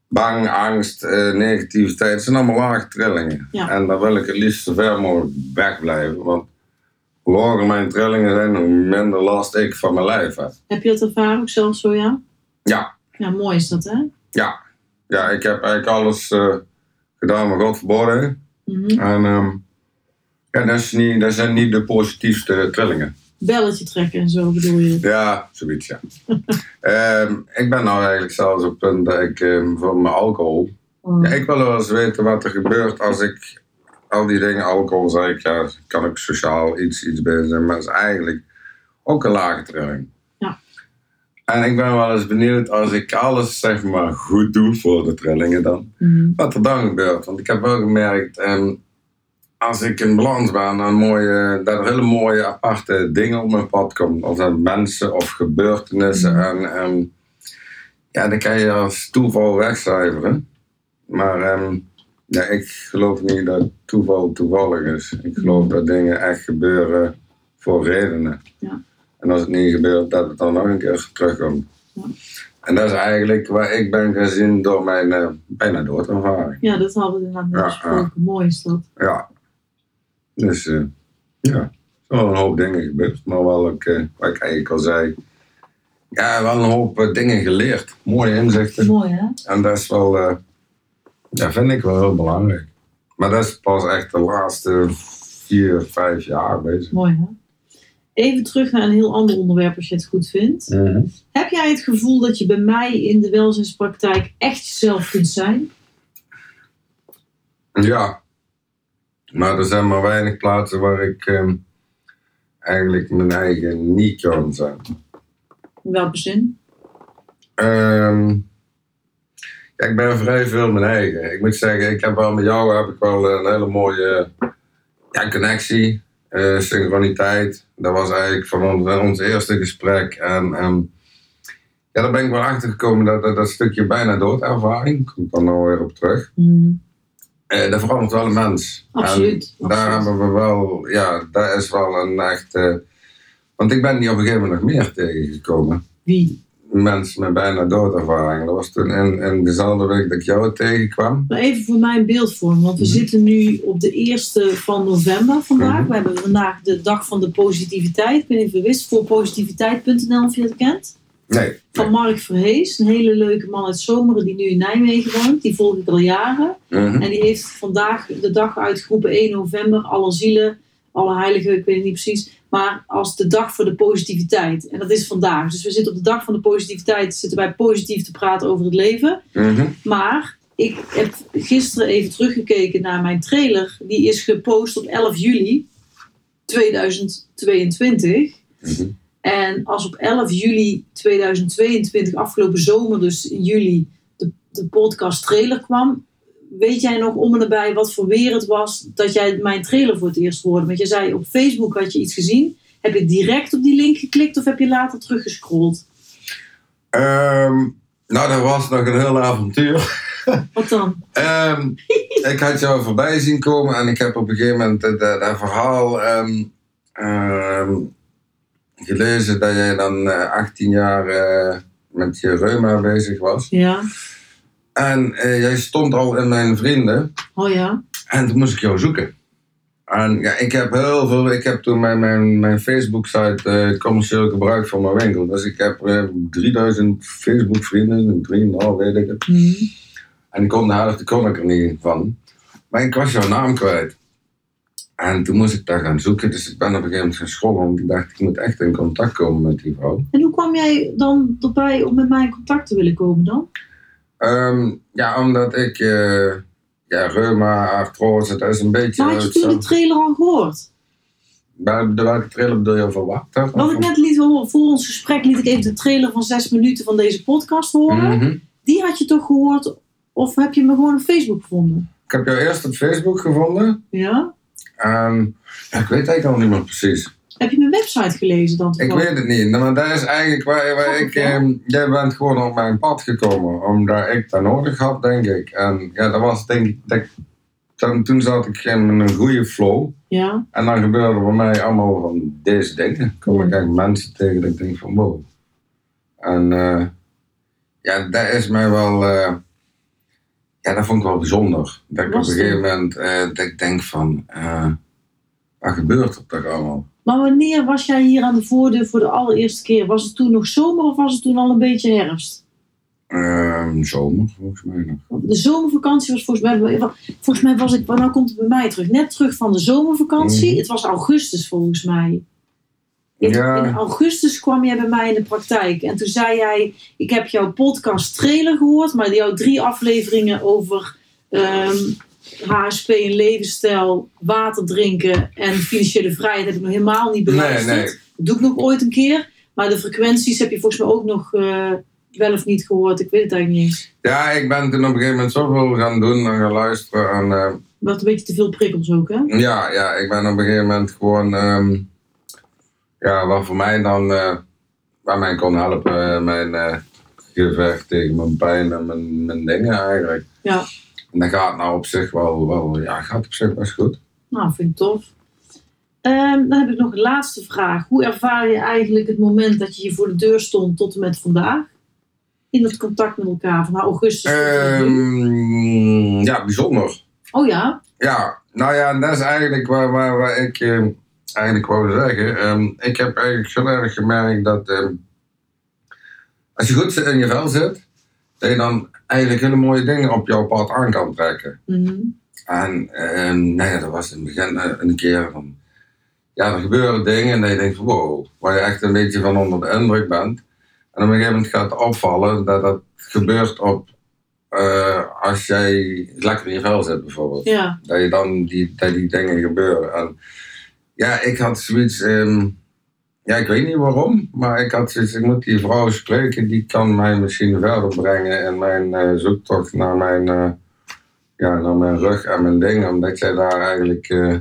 bang, angst, eh, negativiteit, het zijn allemaal lage trillingen. Ja. En daar wil ik het liefst zo ver mogelijk wegblijven. Want hoe hoger mijn trillingen zijn, hoe minder last ik van mijn lijf heb. Heb je dat ervaren ook zelf zo, ja? Ja, Ja, mooi is dat, hè? ja. Ja, ik heb eigenlijk alles eh, gedaan wat God verboden. Mhm. En ehm, ja, dat, is niet, dat zijn niet de positiefste trillingen. Belletje trekken en zo bedoel je. Ja, zoiets, ja. Ehm, ik ben nou eigenlijk zelfs op het punt dat ik ehm, voor mijn alcohol... Oh. Ja, ik wil wel eens weten wat er gebeurt als ik al die dingen, alcohol, zeg ik, ja, kan ik sociaal iets, iets bij zijn, maar het is eigenlijk ook een lage trilling. Ja. En ik ben wel eens benieuwd als ik alles zeg maar goed doe voor de trillingen dan, Mhm. wat er dan gebeurt. Want ik heb wel gemerkt, ehm, als ik in balans ben, een mooie, dat er hele mooie aparte dingen op mijn pad komen. Of dat mensen of gebeurtenissen. Mhm. En, ja, dan kan je als toeval wegcijferen. Maar ehm, ja, ik geloof niet dat toeval toevallig is. Ik geloof dat dingen echt gebeuren voor redenen. Ja. En als het niet gebeurt, dat het dan nog een keer terugkomt. Ja. En dat is eigenlijk waar ik ben gezien door mijn eh, bijna doodervaring. Ja, dat hadden we inderdaad Ja, besproken. Mooi is dat. Ja. Dus eh, ja, wel een hoop dingen gebeurd. Maar wel ook, eh, wat ik eigenlijk al zei, ja, wel een hoop eh, dingen geleerd. Mooie inzichten. Mooi, hè? En dat is wel, ja, vind ik wel heel belangrijk. Maar dat is pas echt de laatste vier, vijf jaar bezig. Mooi, hè? Even terug naar een heel ander onderwerp als je het goed vindt. Heb jij het gevoel dat je bij mij in de welzijnspraktijk echt jezelf kunt zijn? Ja. Maar er zijn maar weinig plaatsen waar ik ehm, eigenlijk mijn eigen niet kan zijn. In welke zin? Ehm, ja, ik ben vrij veel mijn eigen. Ik moet zeggen, ik heb wel met jou heb ik wel een hele mooie ja, connectie, eh, synchroniteit. Dat was eigenlijk van ons, ons eerste gesprek. En ehm, ja, daar ben ik wel achter gekomen dat, dat dat stukje bijna doodervaring, kom ik dan nou weer op terug. Mhm. Eh, dat verandert wel een mens. Absoluut, En daar absoluut. hebben we wel, ja, dat is wel een echt. eh, want ik ben die op een gegeven moment nog meer tegengekomen. Wie? mensen met bijna doodervaring. Dat was toen in, in dezelfde week dat ik jou tegenkwam. Maar even voor mijn beeldvorm, want we Mhm. zitten nu op de 1 van november vandaag. Mhm. We hebben vandaag de dag van de positiviteit. Ik of je wist, voor positiviteit.nl of je het kent. Nee. Van Mark Verhees, een hele leuke man uit Zomeren die nu in Nijmegen woont. Die volg ik al jaren. Mhm. En die heeft vandaag de dag uitgeroepen, 1 november, alle zielen, alle heiligen, ik weet het niet precies. Maar als de dag voor de positiviteit. En dat is vandaag. Dus we zitten op de dag van de positiviteit, zitten wij positief te praten over het leven. Mhm. Maar ik heb gisteren even teruggekeken naar mijn trailer. Die is gepost op 11 juli 2022. Mhm. En als op 11 juli 2022, afgelopen zomer, dus in juli, de, de podcast trailer kwam. Weet jij nog om en nabij wat voor weer het was dat jij mijn trailer voor het eerst hoorde? Want je zei op Facebook had je iets gezien. Heb je direct op die link geklikt of heb je later teruggescrolld? Ehm, nou, dat was nog een heel avontuur. Wat dan? Ehm, ik had jou voorbij zien komen en ik heb op een gegeven moment dat, dat, dat verhaal ehm, gelezen dat jij dan eh, 18 jaar eh, met je reuma bezig was. Ja. En eh, jij stond al in mijn vrienden Oh ja. en toen moest ik jou zoeken. En ja, ik heb heel veel, ik heb toen mijn, mijn, mijn Facebook-site eh, commercieel gebruikt voor mijn winkel. Dus ik heb eh, 3000 Facebook-vrienden, 3,5 weet ik het. Mhm. En ik kon kon ik er niet van. Maar ik was jouw naam kwijt. En toen moest ik daar gaan zoeken. Dus ik ben op een gegeven moment gaan scrollen. Want ik dacht, ik moet echt in contact komen met die vrouw. En hoe kwam jij dan erbij om met mij in contact te willen komen dan? Ehm, ja, omdat ik... eh ja, reuma, artrose, dat is een beetje... Maar had je toen de trailer al gehoord? Bij de welke trailer bedoel je van wat? Wat ik net liet horen, voor ons gesprek liet ik even de trailer van zes minuten van deze podcast horen. Mhm. Die had je toch gehoord? Of heb je me gewoon op Facebook gevonden? Ik heb jou eerst op Facebook gevonden. Ja? En ja, ik weet eigenlijk al niet meer precies. Heb je mijn website gelezen dan? Ik weet het niet, maar dat is eigenlijk waar, waar ik... ehm, jij bent gewoon op mijn pad gekomen, omdat ik dat nodig had, denk ik. En ja, dat was denk ik... Dat, toen, toen zat ik in een goede flow. Ja? En dan gebeurde bij mij allemaal van deze dingen. Kom ik eigenlijk mensen tegen dat ik denk van wow. En eh, ja, dat is mij wel... eh, ja, dat vond ik wel bijzonder. Dat ik op een gegeven moment eh, dat ik denk van... eh, wat gebeurt er toch allemaal? Maar wanneer was jij hier aan de voordeur voor de allereerste keer? Was het toen nog zomer of was het toen al een beetje herfst? Ehm, zomer, volgens mij nog. De zomervakantie was volgens mij... Volgens mij was ik... Nou komt het bij mij terug. Net terug van de zomervakantie. Mhm. Het was augustus volgens mij. In, Ja. in augustus kwam jij bij mij in de praktijk. En toen zei jij... Ik heb jouw podcast trailer gehoord. Maar jouw drie afleveringen over... ehm, HSP en levensstijl, water drinken en financiële vrijheid heb ik nog helemaal niet Nee, beluisterd. nee. Dat doe ik nog ooit een keer. Maar de frequenties heb je volgens mij ook nog eh, wel of niet gehoord. Ik weet het eigenlijk niet eens. Ja, ik ben toen op een gegeven moment zoveel gaan doen en gaan luisteren. En, eh, Wat een beetje te veel prikkels ook, hè? ja, ja, ik ben op een gegeven moment gewoon... ehm, ja, wat voor mij dan... eh waar mij kon helpen, eh, mijn eh, gevecht tegen mijn pijn en mijn, mijn dingen eigenlijk. Ja. En dat gaat nou op zich wel, wel ja, gaat op zich best goed. Nou, vind ik tof. Ehm, dan heb ik nog een laatste vraag. Hoe ervaar je eigenlijk het moment dat je hier voor de deur stond tot en met vandaag? In het contact met elkaar van augustus? Ehm, ja, bijzonder. Oh ja? Ja, nou ja, dat is eigenlijk waar, waar, waar ik eigenlijk wou zeggen. Ehm, ik heb eigenlijk heel erg gemerkt dat ehm, als je goed in je vel zit, dat je dan eigenlijk hele mooie dingen op jouw pad aan kan trekken. Mhm. En ehm, ja, dat was in het begin eh, een keer van, ja, er gebeuren dingen en dat je denkt wow, waar je echt een beetje van onder de indruk bent. En op een gegeven moment gaat het opvallen dat dat gebeurt op, eh, als jij lekker in je vel zit bijvoorbeeld Ja. dat je dan die, dat die dingen gebeuren. En ja, ik had zoiets, ehm, ja, ik weet niet waarom, maar ik had zoiets, ik moet die vrouw spreken, die kan mij misschien verder brengen in mijn eh, zoektocht naar mijn, eh, ja, naar mijn rug en mijn dingen, omdat jij daar eigenlijk eh,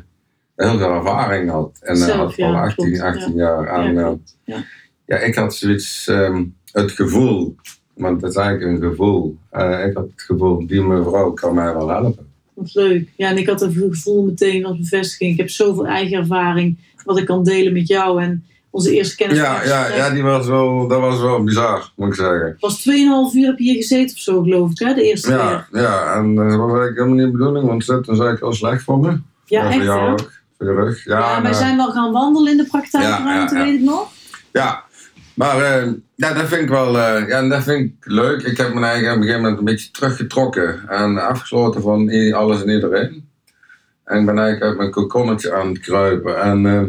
heel veel ervaring had. En Zelf, dat had ja, al 18, klopt, 18 jaar. En, ja, klopt. ja. ja, ik had zoiets, ehm, het gevoel, want het is eigenlijk een gevoel. Ik had het gevoel, die mevrouw kan mij wel helpen. Wat leuk. Ja, en ik had het gevoel meteen als bevestiging. Ik heb zoveel eigen ervaring wat ik kan delen met jou. En onze eerste kennis. Ja, ja, ja die was wel, dat was wel bizar, moet ik zeggen. Het was 2,5 uur heb je hier gezeten of zo, geloof ik, hè? De eerste Ja, keer. ja en eh, dat was eigenlijk helemaal niet de bedoeling, want zitten is eigenlijk heel slecht voor me. Ja, voor echt, jou hè? ook, voor je rug. Ja, Ja, en, wij eh, zijn wel gaan wandelen in de praktijkruimte, Ja, weet ik nog. Ja, maar eh, ja, dat vind ik wel eh, ja, dat vind ik leuk. Ik heb me eigenlijk op een gegeven moment een beetje teruggetrokken en afgesloten van alles en iedereen. En ik ben eigenlijk uit mijn kokonnetje aan het kruipen. En eh,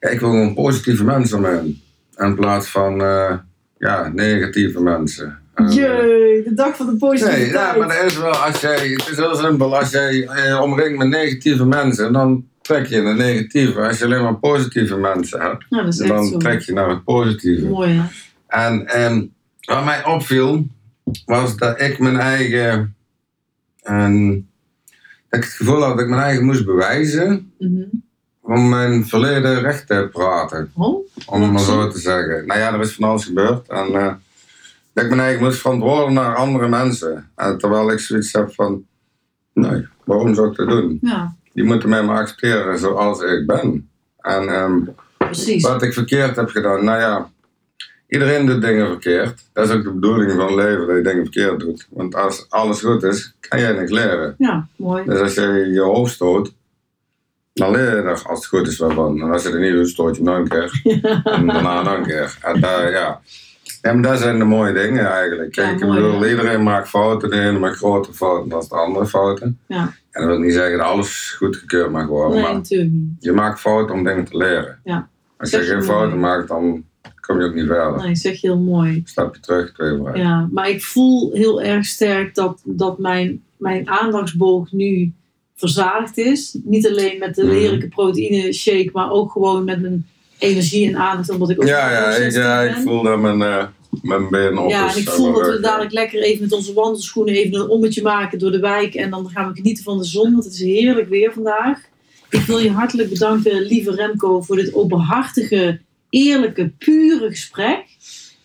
ja, ik wil gewoon positieve mensen om. In plaats van eh, ja, negatieve mensen. En, Jee, de dag van de positiviteit. Nee, ja, maar dat is wel, als jij, het is heel simpel, als jij omringt met negatieve mensen, dan trek je naar negatieve. Als je alleen maar positieve mensen hebt, Ja, echt dan trek je naar het positieve. Mooi, hè? En ehm, wat mij opviel, was dat ik mijn eigen, en, dat ik het gevoel had dat ik mijn eigen moest bewijzen Mhm. om mijn verleden recht te praten. Oh, Om het maar zo te zeggen. Nou ja, er is van alles gebeurd. En eh, dat ik me eigenlijk moest verantwoorden naar andere mensen. En terwijl ik zoiets heb van, nee, waarom zou ik dat doen? ja, Die moeten mij maar accepteren zoals ik ben. En ehm, precies. wat ik verkeerd heb gedaan, nou ja, iedereen doet dingen verkeerd. Dat is ook de bedoeling van het leven, dat je dingen verkeerd doet. Want als alles goed is, kan jij niks leren. Ja, mooi. Dus als je je hoofd stoot, dan leer je er als het goed is wel van. En als je het niet doet, stoot je nog een keer. En daarna nog een keer. En ja. ja, maar dat zijn de mooie dingen eigenlijk. Ja, Kijk, ik bedoel, ja. iedereen maakt fouten. De ene maakt grotere fouten dan de andere fouten. Ja. En dat wil niet zeggen dat alles goedgekeurd mag worden. Nee, maar natuurlijk niet. je maakt fouten om dingen te leren. Ja. Als je geen fouten maakt, dan kom je ook niet verder. Nee, zeg je heel mooi. Stap je terug, twee vooruit. Ja, maar ik voel heel erg sterk dat, dat mijn, mijn aandachtsboog nu verzadigd is. Niet alleen met de Mhm. heerlijke proteïne shake, maar ook gewoon met mijn energie en aandacht. Omdat ik ook Ja, ja, ik, ja, ik voel dat mijn, eh mijn been op Ja, is. en ik voel dat we dadelijk lekker even met onze wandelschoenen even een ommetje maken door de wijk. En dan gaan we genieten van de zon, want het is heerlijk weer vandaag. Ik wil je hartelijk bedanken, lieve Remco, voor dit openhartige, eerlijke, pure gesprek.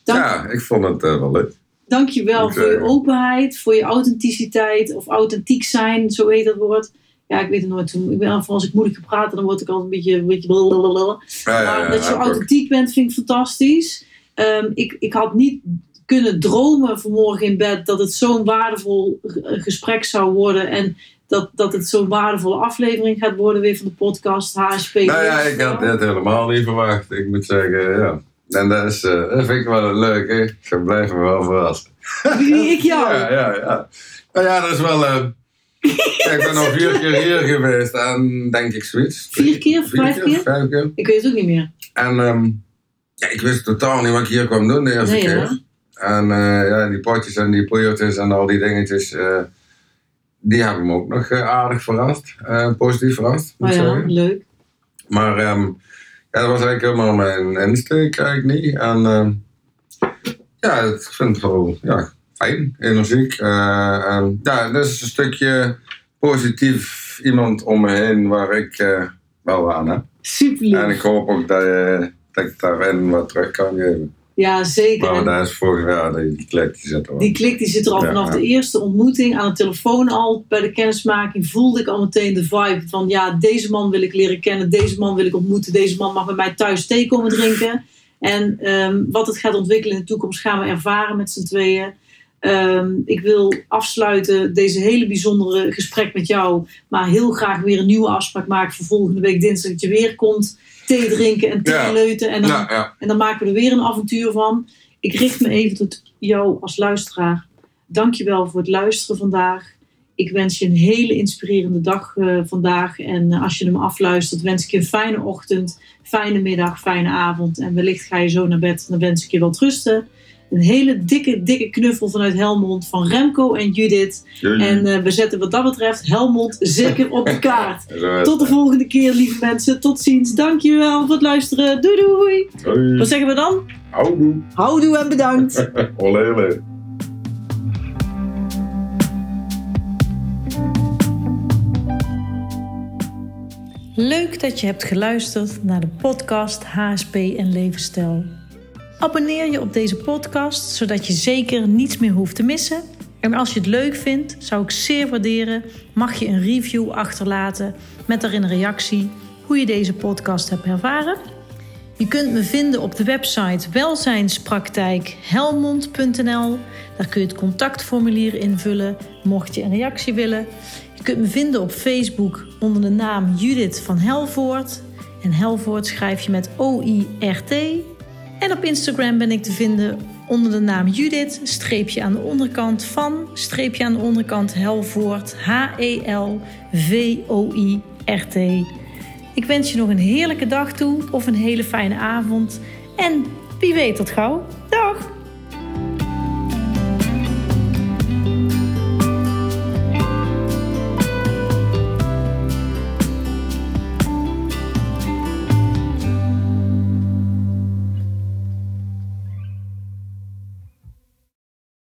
Dank, Ja, ik vond het eh, wel leuk. dank je wel Moet voor je openheid, voor je authenticiteit of authentiek zijn, zo heet dat woord. Ja, ik weet het nooit. Ik ben, als ik moeilijk ga praten, dan word ik altijd een beetje... Een beetje blablabla. Ja, ja, Maar dat je authentiek bent, vind ik fantastisch. Ehm, ik, ik had niet kunnen dromen vanmorgen in bed dat het zo'n waardevol eh, gesprek zou worden. En dat, dat het zo'n waardevolle aflevering gaat worden weer van de podcast HSP. Nou ja, ik had dit helemaal niet verwacht. Ik moet zeggen, ja. En dat, is, eh, dat vind ik wel leuk, hè. Ik blijf me wel verrast. Wie ik jou? Ja, ja, ja. Nou ja, dat is wel... ja, ik ben al vier keer hier geweest en denk ik zoiets. Vier keer? Vijf keer? Vijf keer. Ik weet het ook niet meer. En ehm, ja, ik wist totaal niet wat ik hier kwam doen de eerste Nee, keer. En eh, ja, die potjes en die poeiertjes en al die dingetjes, die hebben me ook nog eh, aardig verrast. Eh, positief verrast, moet Oh ja, zeggen. leuk. Maar ehm, ja, dat was eigenlijk helemaal mijn insteek eigenlijk niet. En ehm, ja, ik vind het wel ja, fijn, energiek. Eh, en, ja, dat is een stukje positief iemand om me heen waar ik wel aan heb. Super En lief. ik hoop ook dat, je, dat ik daarin wat terug kan geven. Ja, zeker. Maar dat is vorig jaar, die klik die zit er. Die klik die zit er al Ja, vanaf ja. de eerste ontmoeting aan de telefoon al. Bij de kennismaking voelde ik al meteen de vibe van ja, deze man wil ik leren kennen, deze man wil ik ontmoeten, deze man mag bij mij thuis thee komen drinken. En ehm, wat het gaat ontwikkelen in de toekomst gaan we ervaren met z'n tweeën. Ehm, ik wil afsluiten deze hele bijzondere gesprek met jou, maar heel graag weer een nieuwe afspraak maken voor volgende week dinsdag dat je weer komt. Thee drinken en thee Ja. leuten. En dan Ja, ja. en dan maken we er weer een avontuur van. Ik richt me even tot jou als luisteraar. Dankjewel voor het luisteren vandaag. Ik wens je een hele inspirerende dag eh, vandaag. En eh, als je hem afluistert, wens ik je een fijne ochtend, fijne middag, fijne avond. En wellicht ga je zo naar bed. Dan wens ik je wat rusten. Een hele dikke, dikke knuffel vanuit Helmond van Remco en Judith. En eh, we zetten wat dat betreft Helmond zeker op de kaart. Tot de volgende keer, lieve mensen. Tot ziens. Dankjewel voor het luisteren. Doei doei. Hoi. Wat zeggen we dan? Houdoe. Houdoe en bedankt. Olé, olé. Leuk dat je hebt geluisterd naar de podcast HSP en Levensstijl. Abonneer je op deze podcast, zodat je zeker niets meer hoeft te missen. En als je het leuk vindt, zou ik zeer waarderen, mag je een review achterlaten met daarin een reactie hoe je deze podcast hebt ervaren. Je kunt me vinden op de website welzijnspraktijkhelmond.nl. Daar kun je het contactformulier invullen, mocht je een reactie willen. Je kunt me vinden op Facebook onder de naam Judith van Helvoort. En Helvoort schrijf je met O-I-R-T. En op Instagram ben ik te vinden onder de naam Judith, streepje aan de onderkant van, streepje aan de onderkant Helvoort, H-E-L-V-O-I-R-T. Ik wens je nog een heerlijke dag toe of een hele fijne avond. En wie weet tot gauw. Dag!